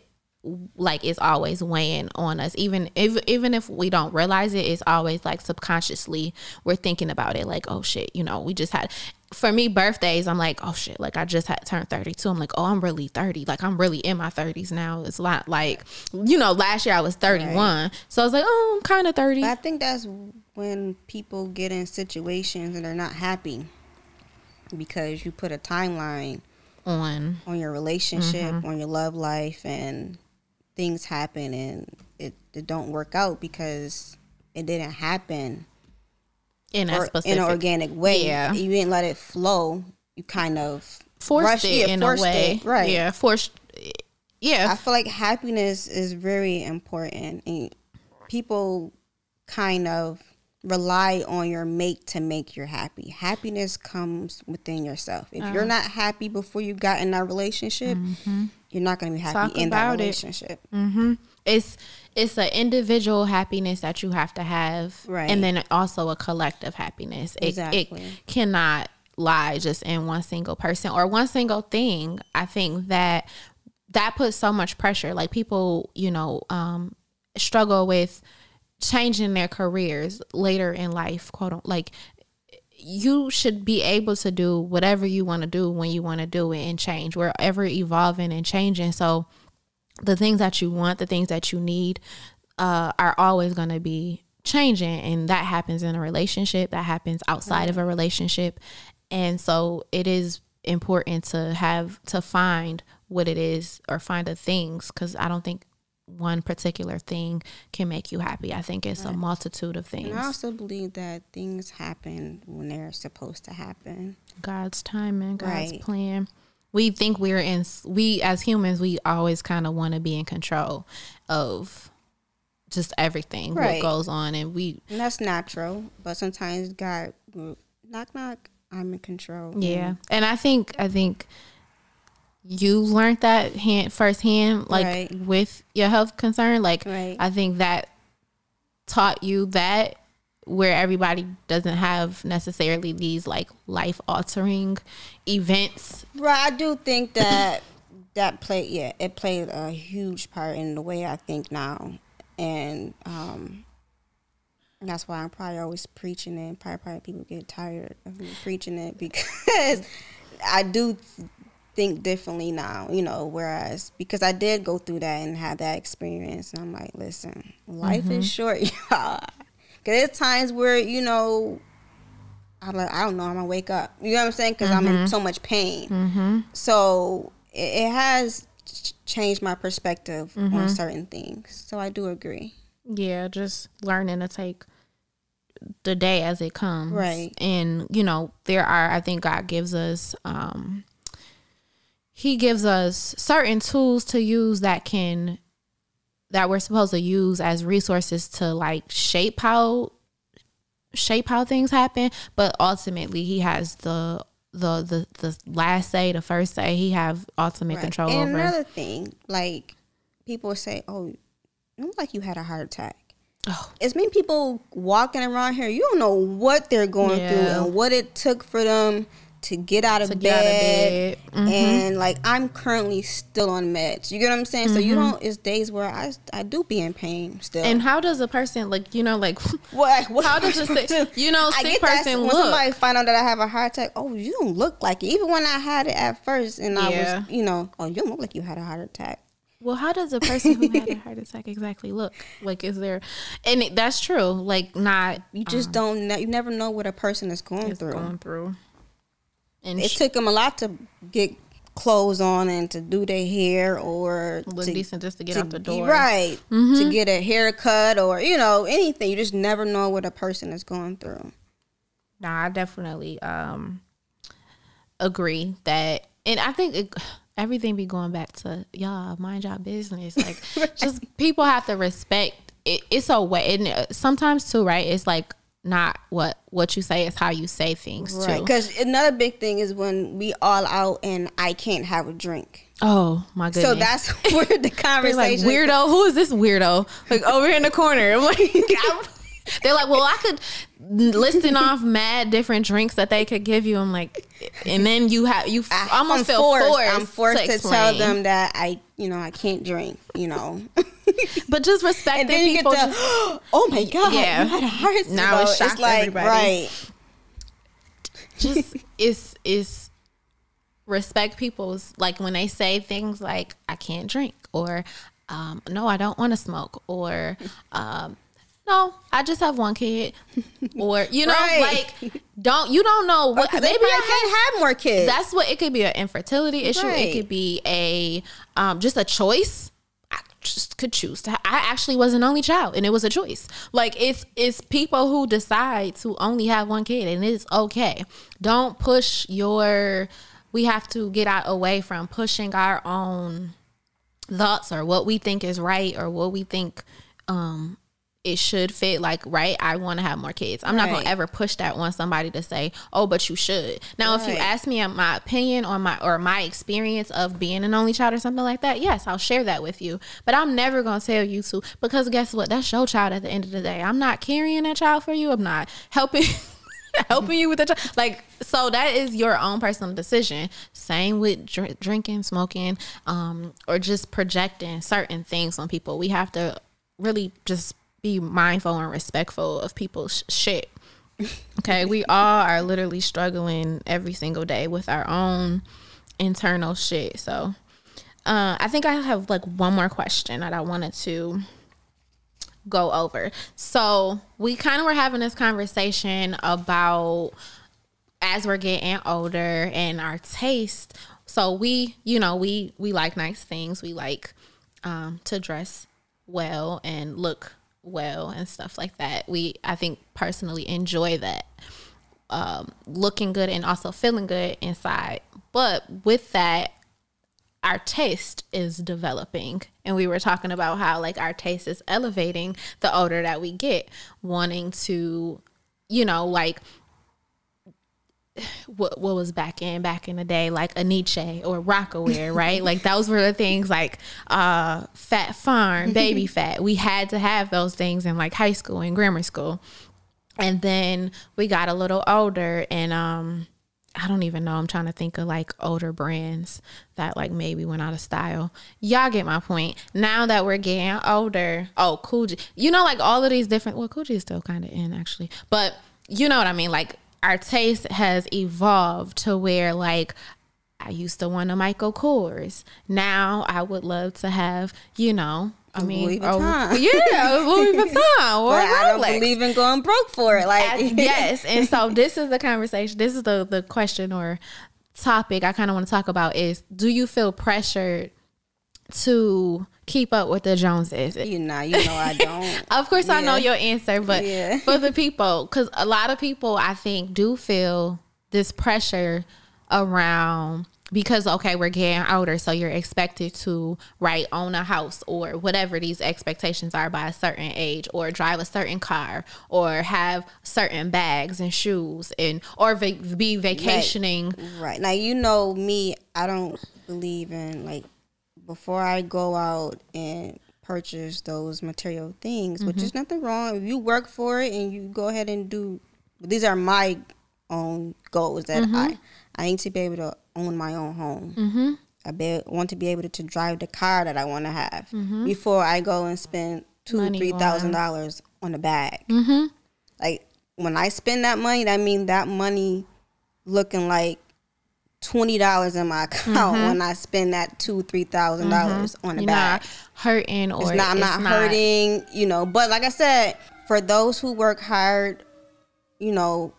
like is always weighing on us even if even if we don't realize it it's always like subconsciously we're thinking about it like oh shit you know we just had for me birthdays i'm like oh shit like i just had turned 32 i'm like oh i'm really 30 like i'm really in my 30s now. It's a lot like you know last year i was 31 right. so i was like oh i'm kind of 30 but i think that's when people get in situations and they're not happy because you put a timeline on. on your relationship mm-hmm. on your love life and things happen and it, it don't work out because it didn't happen in a specific, in an organic way. Yeah. You didn't let it flow. You kind of forced it in forced a way, it, right? Yeah, forced. Yeah, I feel like happiness is very important, and people kind of rely on your mate to make you happy. Happiness comes within yourself. If you're uh-huh. not happy before you got in that relationship, mm-hmm you're not going to be happy Talk in that relationship. Mm-hmm. It's it's an individual happiness that you have to have, right. and then also a collective happiness. Exactly. It, it cannot lie just in one single person or one single thing. I think that that puts so much pressure. Like people, you know, um, struggle with changing their careers later in life, quote unquote. like you should be able to do whatever you want to do when you want to do it and change. We're ever evolving and changing. So the things that you want, the things that you need, uh, are always going to be changing. And that happens in a relationship, that happens outside of a relationship. And so it is important to have to find what it is or find the things because I don't think one particular thing can make you happy. I think it's right. a multitude of things. And I also believe that things happen when they're supposed to happen. God's timing, God's right. plan. We think we're in we as humans we always kind of want to be in control of just everything right. what goes on and we and that's natural, but sometimes God knock knock I'm in control. Yeah. And I think I think you learned that hand firsthand, like right. with your health concern. Like right. I think that taught you that where everybody doesn't have necessarily these like life altering events. Right. I do think that that played yeah, it played a huge part in the way I think now. And um that's why I'm probably always preaching it. Probably, probably people get tired of me preaching it because I do think differently now, you know, whereas because I did go through that and have that experience and I'm like, listen, life mm-hmm. is short, y'all. Cause there's times where, you know, I'm like, I don't know, I'm gonna wake up. You know what I'm saying? Because mm-hmm. I'm in mm-hmm. so much pain. Mm-hmm. So it, it, has changed my perspective on mm-hmm. certain things. So I do agree. Yeah, just learning to take the day as it comes. Right. And, you know, there are, I think God gives us, um, he gives us certain tools to use that can that we're supposed to use as resources to like shape how shape how things happen but ultimately he has the the the, the last say the first say he have ultimate right. control and over another thing like people say oh it looks like you had a heart attack Oh. It's many people walking around here. You don't know what they're going yeah. through and what it took for them to get out of, bed, out of bed. Mm-hmm. and like I'm currently still on meds. You get what I'm saying? Mm-hmm. So you mm-hmm. know, it's days where I I do be in pain still. And how does a person like you know like what? what how does a sick you know sick I get person that, when somebody find out that I have a heart attack? Oh, you don't look like it. Even when I had it at first, and yeah. I was you know, oh, you don't look like you had a heart attack. Well, how does a person who had a heart attack exactly look? Like, is there, and it, that's true. Like, not you just um, don't. You never know what a person is going through. Going through. And it sh- took them a lot to get clothes on and to do their hair or look to, decent just to get to, out the door. Right. Mm-hmm. To get a haircut or, you know, anything. You just never know what a person is going through. Nah, I definitely um agree that and I think it, everything be going back to y'all mind your business. Like just people have to respect it, it's a way and uh, sometimes too, right? It's like not what what you say is how you say things right because another big thing is when we all out and i can't have a drink. Oh my goodness. so that's where the conversation like weirdo who is this weirdo? Like over in the corner. I'm like they're like well i could listing off mad different drinks that they could give you i'm like and then you have you I, almost I'm feel forced, forced i'm forced to, to tell them that i you know i can't drink you know but just respect and then you people. Get to, oh my god, yeah. you had a heart attack. Now it's, it's like everybody. right. Just it's it's respect people's like when they say things like I can't drink or um, no I don't want to smoke or um, no, I just have one kid, or you know, right. like don't you don't know what maybe I can't have more kids. That's what it could be an infertility issue. Right. It could be a um, just a choice I just could choose to. I actually was an only child, and it was a choice. Like it's it's people who decide to only have one kid, and it's okay. Don't push your. We have to get out away from pushing our own thoughts or what we think is right or what we think um it should fit like right i want to have more kids. I'm right. not going to ever push that on somebody to say oh but you should. Now right. if you ask me my opinion on my or my experience of being an only child or something like that yes i'll share that with you. But i'm never going to tell you to because guess what? That's your child at the end of the day. I'm not carrying that child for you. I'm not helping helping you with the child like so that is your own personal decision. Same with dr- drinking smoking um or just projecting certain things on people. We have to really just be mindful and respectful of people's shit. Okay, we all are literally struggling every single day with our own internal shit. So, uh, I think I have like one more question that I wanted to go over. So, we kind of were having this conversation about as we're getting older and our taste. So, we, you know, we we like nice things. We like um, to dress well and look well and stuff like that. We, I think, personally enjoy that. Um, looking good and also feeling good inside. But with that, our taste is developing. And we were talking about how, like, our taste is elevating the older that we get, wanting to, you know, like, what what was back in back in the day, like a Enyce or Rocawear, right? like those were the things like uh, Phat Farm, baby fat. We had to have those things in like high school and grammar school. And then we got a little older and um I don't even know. I'm trying to think of like older brands that like maybe went out of style. Y'all get my point. Now that we're getting older, oh, Coogi. You know, like all of these different. Well, Coogi is still kind of in actually, but you know what I mean. Like our taste has evolved to where like I used to want a Michael Kors. Now I would love to have, you know, I mean, Louis Vuitton. Yeah, Louis Vuitton. but I don't believe in going broke for it. Like yes, and so this is the conversation. This is the the question or topic I kind of want to talk about is: Do you feel pressured to keep up with the Joneses? You know, you know I don't. of course, yeah. I know your answer, but yeah. for the people, because a lot of people I think do feel this pressure around because okay we're getting older so you're expected to right own a house or whatever these expectations are by a certain age or drive a certain car or have certain bags and shoes and or va- be vacationing right. right now you know me i don't believe in like before I go out and purchase those material things, mm-hmm. which is nothing wrong. If you work for it and you go ahead and do, these are my own goals that mm-hmm. I I need to be able to own my own home. Mm-hmm. I be, want to be able to drive the car that I want to have mm-hmm. before I go and spend two money three thousand dollars on a bag. Mm-hmm. Like when I spend that money, that means that money looking like twenty dollars in my account mm-hmm. when I spend that two three thousand dollars mm-hmm. on a You're bag. hurting or it's not, I'm not, not hurting, you know. But like I said, for those who work hard, you know,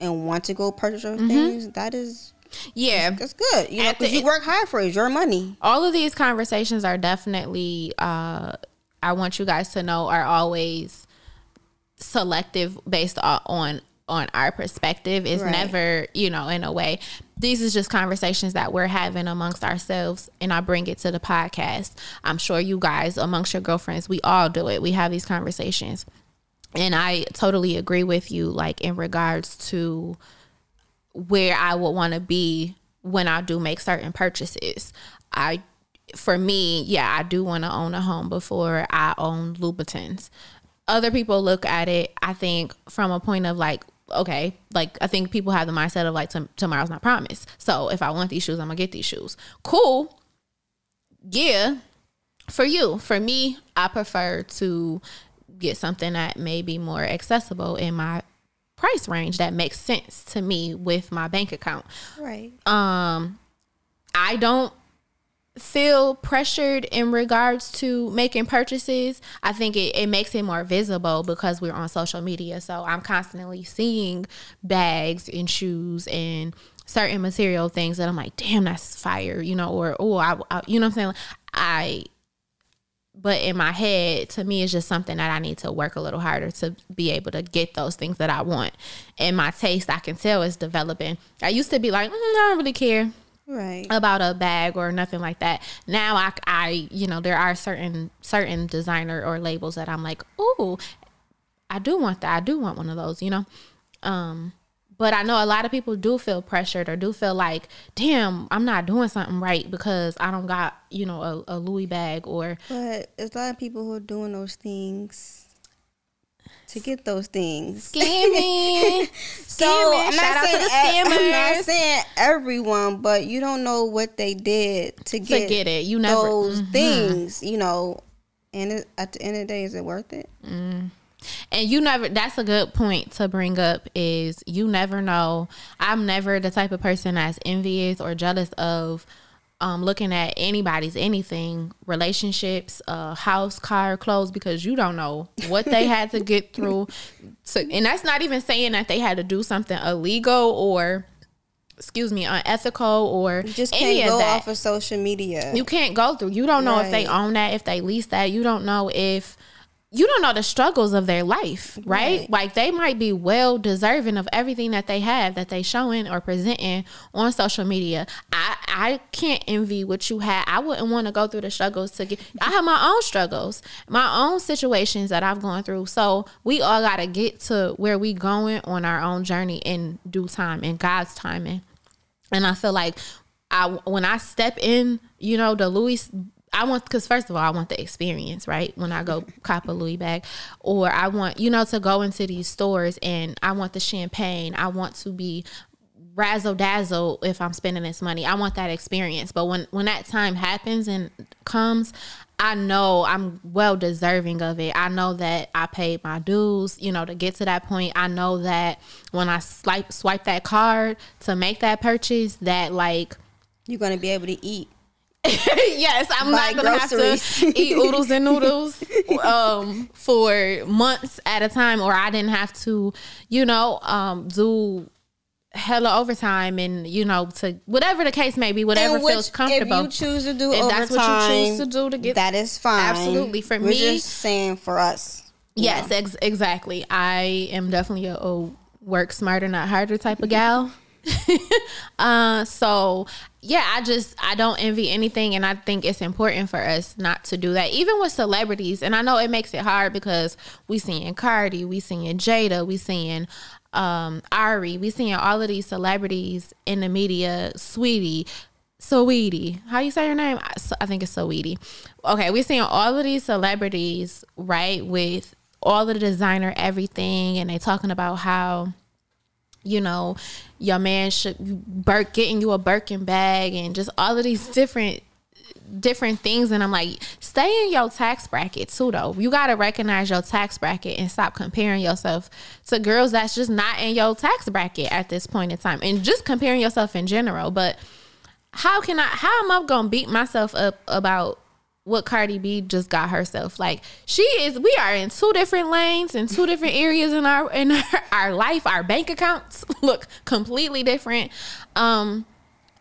and want to go purchase those mm-hmm. things, that is yeah, that's, good. You know, because you work hard for it. It's your money. All of these conversations are definitely. uh I want you guys to know are always selective based on on our perspective is right. never, you know, in a way. These is just conversations that we're having amongst ourselves, and I bring it to the podcast. I'm sure you guys, amongst your girlfriends, we all do it. We have these conversations. And I totally agree with you, like in regards to where I would want to be when I do make certain purchases. I for me, yeah, I do want to own a home before I own Louboutins. Other people look at it, I think, from a point of like, okay, like I think people have the mindset of like tomorrow's not promised. So if I want these shoes, I'm gonna get these shoes. Cool. Yeah. For you, for me, I prefer to get something that may be more accessible in my price range that makes sense to me with my bank account. Right. Um I don't feel pressured in regards to making purchases, I think it, it makes it more visible because we're on social media. So I'm constantly seeing bags and shoes and certain material things that I'm like, damn, that's fire, you know, or oh, I, I, you know what I'm saying? I, but in my head, to me, it's just something that I need to work a little harder to be able to get those things that I want. And my taste, I can tell, is developing. I used to be like, mm, I don't really care right about a bag or nothing like that now i i you know there are certain certain designer or labels that i'm like oh I do want that. I do want one of those, you know? Um, but I know a lot of people do feel pressured or do feel like, damn, I'm not doing something right because I don't got, you know, a, a Louis bag or. But there's a lot of people who are doing those things to get those things. Scamming. so scamming. I'm not, saying, I'm not saying everyone, but you don't know what they did to get, to get it. You never those mm-hmm. things, you know. And it, at the end of the day, is it worth it? Mm. And you never that's a good point to bring up is you never know. I'm never the type of person that's envious or jealous of um, looking at anybody's anything, relationships, uh, house, car, clothes, because you don't know what they had to get through. So, and that's not even saying that they had to do something illegal or excuse me, unethical or you just can't go off of social media. You can't go through. You don't know right. if they own that, if they lease that. You don't know if you don't know the struggles of their life, right? right? Like they might be well deserving of everything that they have that they showing or presenting on social media. I I can't envy what you had. I wouldn't want to go through the struggles to get. I have my own struggles, my own situations that I've gone through. So we all got to get to where we going on our own journey in due time, in God's timing. And I feel like I when I step in, you know, the Louis I want because first of all, I want the experience, right? When I go cop a Louis bag, or I want you know to go into these stores and I want the champagne. I want to be razzle dazzle if I'm spending this money. I want that experience. But when when that time happens and comes, I know I'm well deserving of it. I know that I paid my dues, you know, to get to that point. I know that when I swipe swipe that card to make that purchase, that like you're gonna be able to eat yes, I'm not gonna groceries. have to eat oodles and noodles um, for months at a time, or I didn't have to, you know, um, do hella overtime and you know to whatever the case may be, whatever which, feels comfortable. If you choose to do if overtime, that's what you choose to do to get that is fine. Absolutely, for We're me, just saying for us. Yes, ex- exactly. I am definitely a, a work smarter, not harder type of gal. uh, so yeah, I just I don't envy anything, and I think it's important for us not to do that, even with celebrities. And I know it makes it hard because we seeing Cardi, we seeing Jada, we seeing um, Ari, we seeing all of these celebrities in the media, Sweetie. Saweetie. How you say your name? I think it's Saweetie. Okay, we're seeing all of these celebrities, right, with all the designer everything, and they talking about how you know, your man should Burke getting you a Birkin bag and just all of these different different things and I'm like stay in your tax bracket too though. You got to recognize your tax bracket and stop comparing yourself to girls that's just not in your tax bracket at this point in time and just comparing yourself in general. But how can I how am I to beat myself up about what Cardi B just got herself. Like she is we are in two different lanes in two different areas in our in our, our life. Our bank accounts look completely different. Um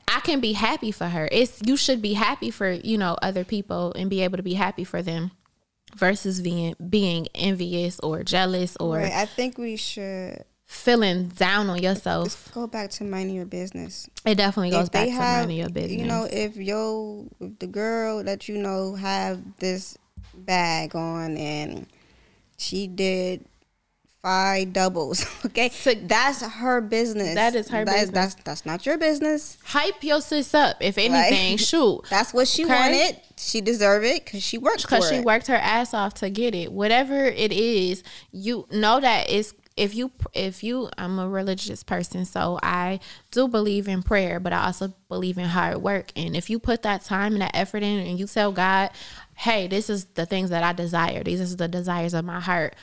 I can be happy for her. It's you should be happy for, you know, other people and be able to be happy for them versus being being envious or jealous or right. I think we should feeling down on yourself. Let's go back to minding your business. It definitely goes back have, to minding your business. You know, if yo, if the girl that you know have this bag on and she did five doubles. Okay, so that's her business. That is her business. That's that's not your business. Hype your sis up. If anything, right? shoot. That's what she wanted. She deserved it because she worked because she worked her ass off to get it. Whatever it is, you know that it's if you if you I'm a religious person, so I do believe in prayer, but I also believe in hard work. And if you put that time and that effort in and you tell God, "Hey, this is the things that I desire. These are the desires of my heart."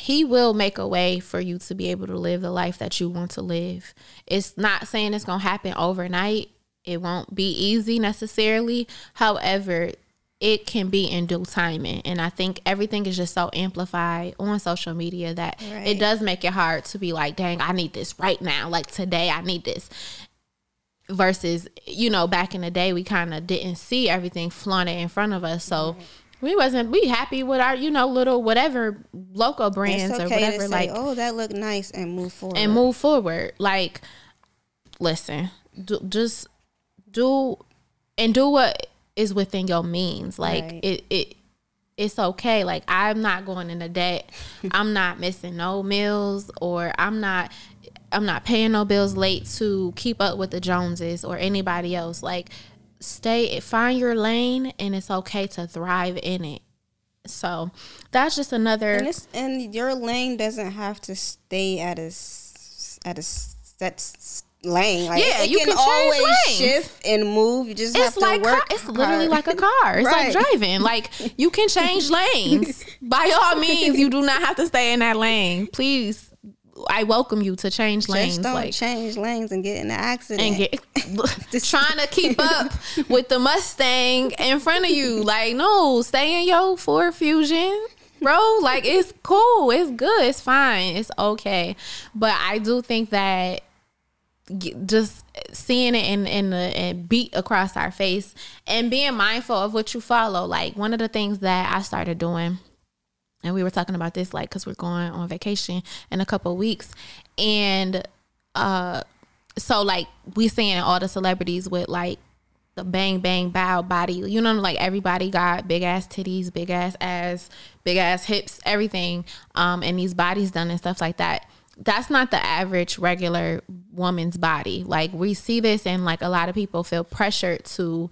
He will make a way for you to be able to live the life that you want to live. It's not saying it's going to happen overnight. It won't be easy necessarily. However, it can be in due timing. And I think everything is just so amplified on social media that right. it does make it hard to be like, dang, I need this right now. Like today, I need this. Versus, you know, back in the day, we kind of didn't see everything flaunted in front of us. So, right. we wasn't we happy with our you know little whatever local brands okay or whatever say, like oh that looked nice and move forward and move forward like listen do, just do and do what is within your means. Like right. it, it it's okay. Like I'm not going into debt. I'm not missing no meals or I'm not I'm not paying no bills late to keep up with the Joneses or anybody else. Like stay find your lane and it's okay to thrive in it. So that's just another and, and your lane doesn't have to stay at a at a set lane. Like, yeah, you can, can always lanes. shift and move. You just it's have like to work. Car, it's literally like a car. It's right. like driving. Like you can change lanes. By all means, you do not have to stay in that lane. Please. I welcome you to change lanes. Just don't like, change lanes and get in an accident. And get trying to keep up with the Mustang in front of you. Like, no, stay in your Ford Fusion bro. Like it's cool, it's good, it's fine, it's okay. But I do think that just seeing it in in the beat across our face and being mindful of what you follow. Like one of the things that I started doing, and we were talking about this, like because we're going on vacation in a couple weeks, and uh, so like we seeing all the celebrities with like the bang bang bow body. You know, like everybody got big ass titties, big ass ass, big ass hips, everything, um, and these bodies done and stuff like that. That's not the average regular woman's body. Like we see this, and like a lot of people feel pressured to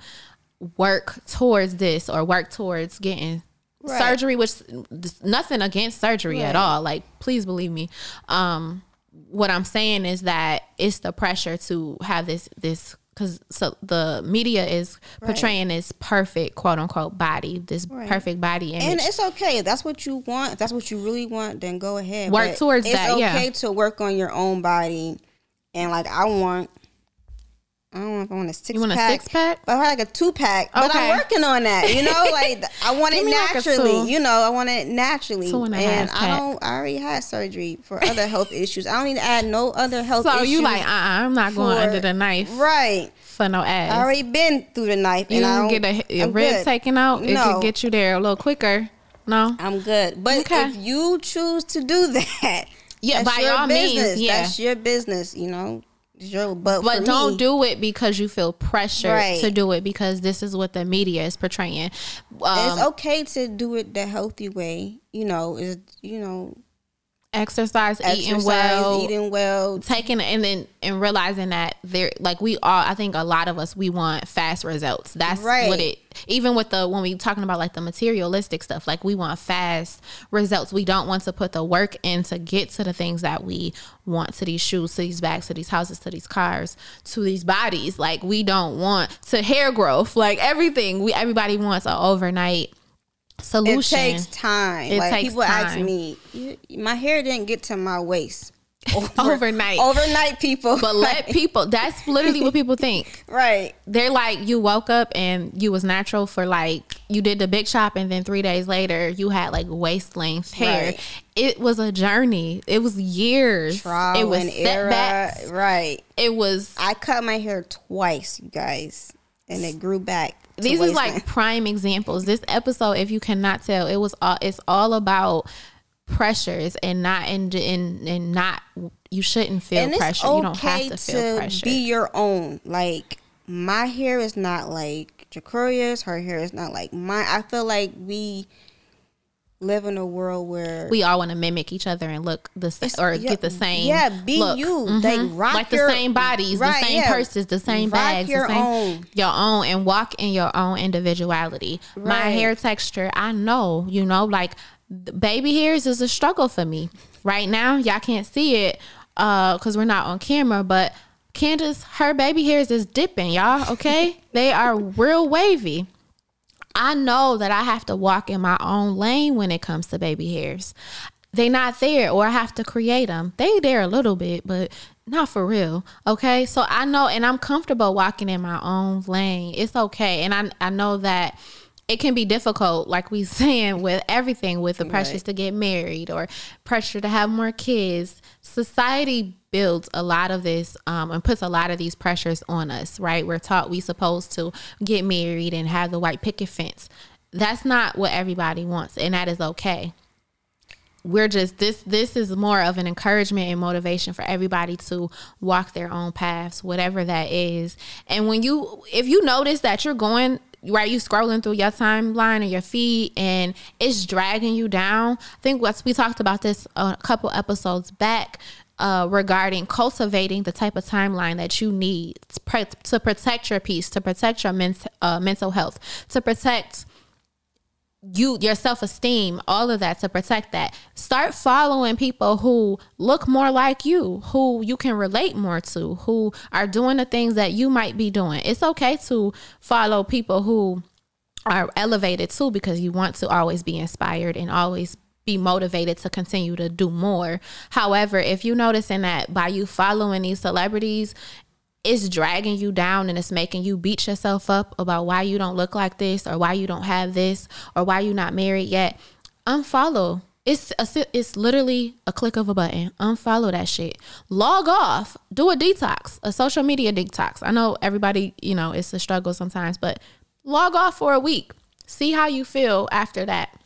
work towards this or work towards getting right. surgery, which nothing against surgery right. at all. Like, please believe me. Um, what I'm saying is that it's the pressure to have this this because so the media is portraying right. this perfect quote unquote body, this right. perfect body image. And it's okay. If that's what you want, if that's what you really want, then go ahead. Work but towards it's that. It's okay yeah. to work on your own body. And like I want I don't know if I want a six. You want pack, a six pack? I like a two pack. Okay. But I'm working on that. You know, like I want it naturally. Like you know, I want it naturally. Two and, a and half I don't. I already had surgery for other health issues. I don't need to add no other health. So you like? Uh, uh-uh, I'm not going for, under the knife. Right. For no ass. I already been through the knife. You and get a, a rib good. taken out. It no. could get you there a little quicker. No, I'm good. But okay. if you choose to do that, yeah, by all business. means, yeah, that's your business. You know, but but don't me, do it because you feel pressure right. to do it because this is what the media is portraying. Um, it's okay to do it the healthy way. You know, is you know exercise, exercise, eating well, eating well, taking and then and realizing that there like we all I think a lot of us we want fast results. That's right. what it even with the when we talking about like the materialistic stuff, like we want fast results. We don't want to put the work in to get to the things that we want to these shoes, to these bags, to these houses, to these cars, to these bodies. Like we don't want to hair growth, like everything. We everybody wants an overnight solution. It takes time. It like takes people time. ask me, my hair didn't get to my waist. Over, overnight. Overnight, people. But let people. That's literally what people think. Right. They're like, you woke up and you was natural for like you did the big chop, and then three days later you had like waist length hair. Right. It was a journey. It was years. Trial it was setbacks. Era. Right. It was. I cut my hair twice, you guys, and it grew back these is like prime examples. This episode, if you cannot tell, it was all it's all about pressures and not and and, and not you shouldn't feel and pressure. Okay you don't have to feel to pressure. Be your own. Like my hair is not like Jacoria's. Her hair is not like mine. I feel like we live in a world where we all want to mimic each other and look the same or yeah, get the same. Yeah, be look. you. Mm-hmm. They rock like your, the same bodies, right, the same yeah. purses, the same rock bags, your the same, own, your own, and walk in your own individuality. Right. My hair texture, I know, you know, like baby hairs is a struggle for me right now. Y'all can't see it uh, because uh, we're not on camera, but. Candace, her baby hairs is dipping, y'all. Okay, they are real wavy. I know that I have to walk in my own lane when it comes to baby hairs. They not there or I have to create them. They there a little bit, but not for real. Okay? So I know and I'm comfortable walking in my own lane. It's okay. And I I know that it can be difficult, like we saying, with everything, with the pressures right. to get married or pressure to have more kids. Society builds a lot of this um, and puts a lot of these pressures on us, right? We're taught we're supposed to get married and have the white picket fence. That's not what everybody wants, and that is okay we're just this this is more of an encouragement and motivation for everybody to walk their own paths whatever that is and when you if you notice that you're going right you scrolling through your timeline or your feed and it's dragging you down i think what we talked about this a couple episodes back uh, regarding cultivating the type of timeline that you need to, protect your peace to protect your men- uh, mental health to protect you your self-esteem all of that to protect that. Start following people who look more like you who you can relate more to who are doing the things that you might be doing. It's okay to follow people who are elevated too because you want to always be inspired and always be motivated to continue to do more. However, if you noticing that by you following these celebrities it's dragging you down and it's making you beat yourself up about why you don't look like this or why you don't have this or why you're not married yet, unfollow. It's a, it's literally a click of a button. Unfollow that shit. Log off. Do a detox, a social media detox. I know everybody, you know, it's a struggle sometimes, but log off for a week. See how you feel after that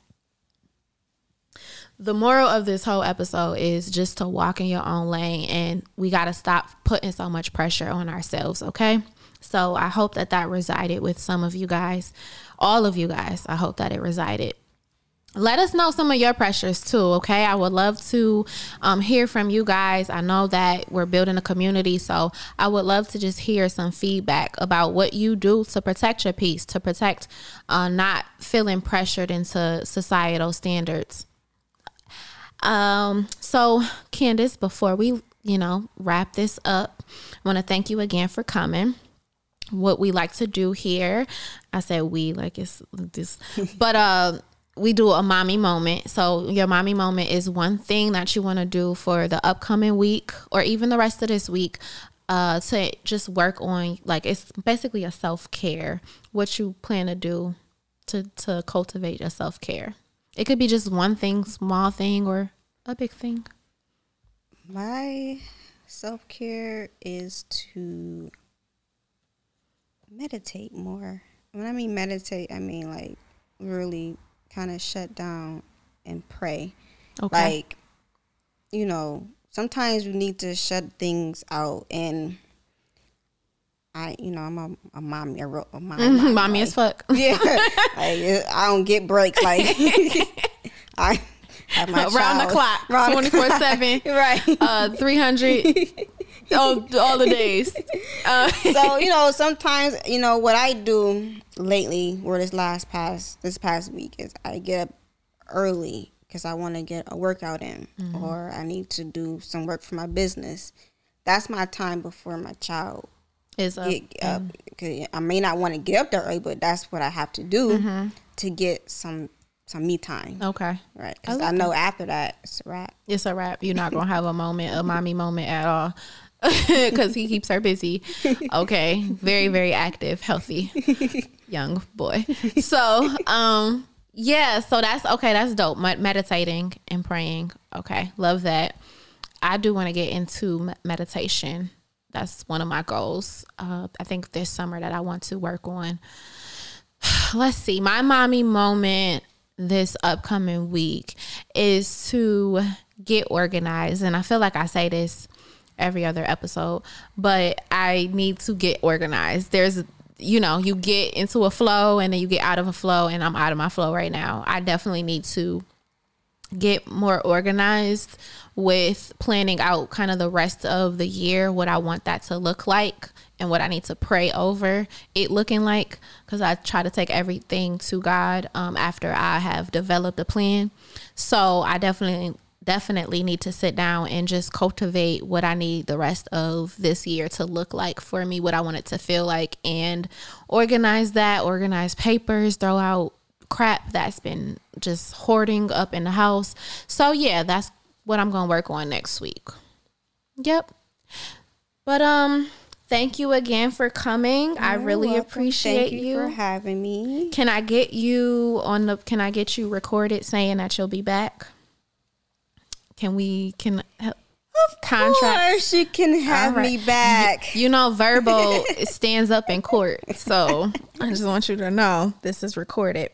the moral of this whole episode is just to walk in your own lane and we got to stop putting so much pressure on ourselves, okay? So I hope that that resided with some of you guys, all of you guys. I hope that it resided. Let us know some of your pressures too, okay? I would love to um, hear from you guys. I know that we're building a community, so I would love to just hear some feedback about what you do to protect your peace, to protect uh, not feeling pressured into societal standards. Um, so Candace, before we, you know, wrap this up, I want to thank you again for coming. What we like to do here, I said we like it's this, but uh, we do a mommy moment. So your mommy moment is one thing that you want to do for the upcoming week or even the rest of this week uh to just work on like it's basically a self-care what you plan to do to to cultivate your self-care it could be just one thing small thing or a big thing? My self care is to meditate more. When I mean meditate, I mean like really kind of shut down and pray. Okay. Like, you know, sometimes we need to shut things out and I, you know, I'm a, a mommy, a, real, a mom, mm-hmm, mommy like, as fuck. Yeah, like, I don't get breaks. Like, I, around child. the clock, twenty four seven, right? Uh, three hundred. all, all the days. Uh, so you know, sometimes you know what I do lately, or this last past this past week is I get up early because I want to get a workout in, mm-hmm. or I need to do some work for my business. That's my time before my child is up. Get up. Mm-hmm. I may not want to get up there early, but that's what I have to do mm-hmm. to get some some me time. Okay. Right. Because I, I, know after that, it's a wrap. It's a wrap. You're not going to have a moment, a mommy moment at all. Because he keeps her busy. Okay. Very, very active, healthy young boy. So, um, yeah, so that's okay. That's dope. Meditating and praying. Okay. Love that. I do want to get into meditation. That's one of my goals. Uh, I think this summer that I want to work on. Let's see. My mommy moment this upcoming week is to get organized. And I feel like I say this every other episode, but I need to get organized. There's you know, you get into a flow and then you get out of a flow and I'm out of my flow right now. I definitely need to get more organized with planning out kind of the rest of the year what I want that to look like and what I need to pray over it looking like because I try to take everything to God um, after I have developed a plan. So I definitely definitely need to sit down and just cultivate what I need the rest of this year to look like for me, what I want it to feel like, and organize that, organize papers, throw out crap that's been just hoarding up in the house. So, yeah, that's what I'm going to work on next week. Yep. But, um, Thank you again for coming. You're I really welcome. appreciate you, you, for having me. Can I get you on the can I get you recorded saying that you'll be back? Can we can of contract. course, you can have right. me back. You, you know, verbal stands up in court. So I just want you to know this is recorded.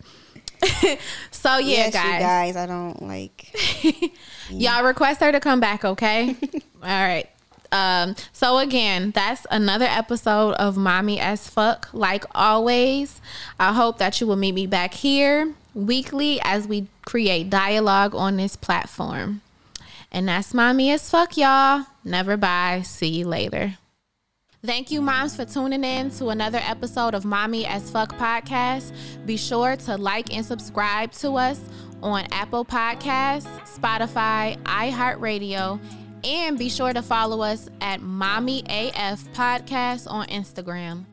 so yeah, yes, guys. guys, I don't like. Y'all request her to come back, okay? All right. Um, so again, that's another episode of Mommy as Fuck. Like always, I hope that you will meet me back here weekly as we create dialogue on this platform. And that's Mommy as Fuck, y'all. Never bye. See you later. Thank you, moms, for tuning in to another episode of Mommy as Fuck podcast. Be sure to like and subscribe to us on Apple Podcasts, Spotify, iHeartRadio, and be sure to follow us at Mommy AF Podcast on Instagram.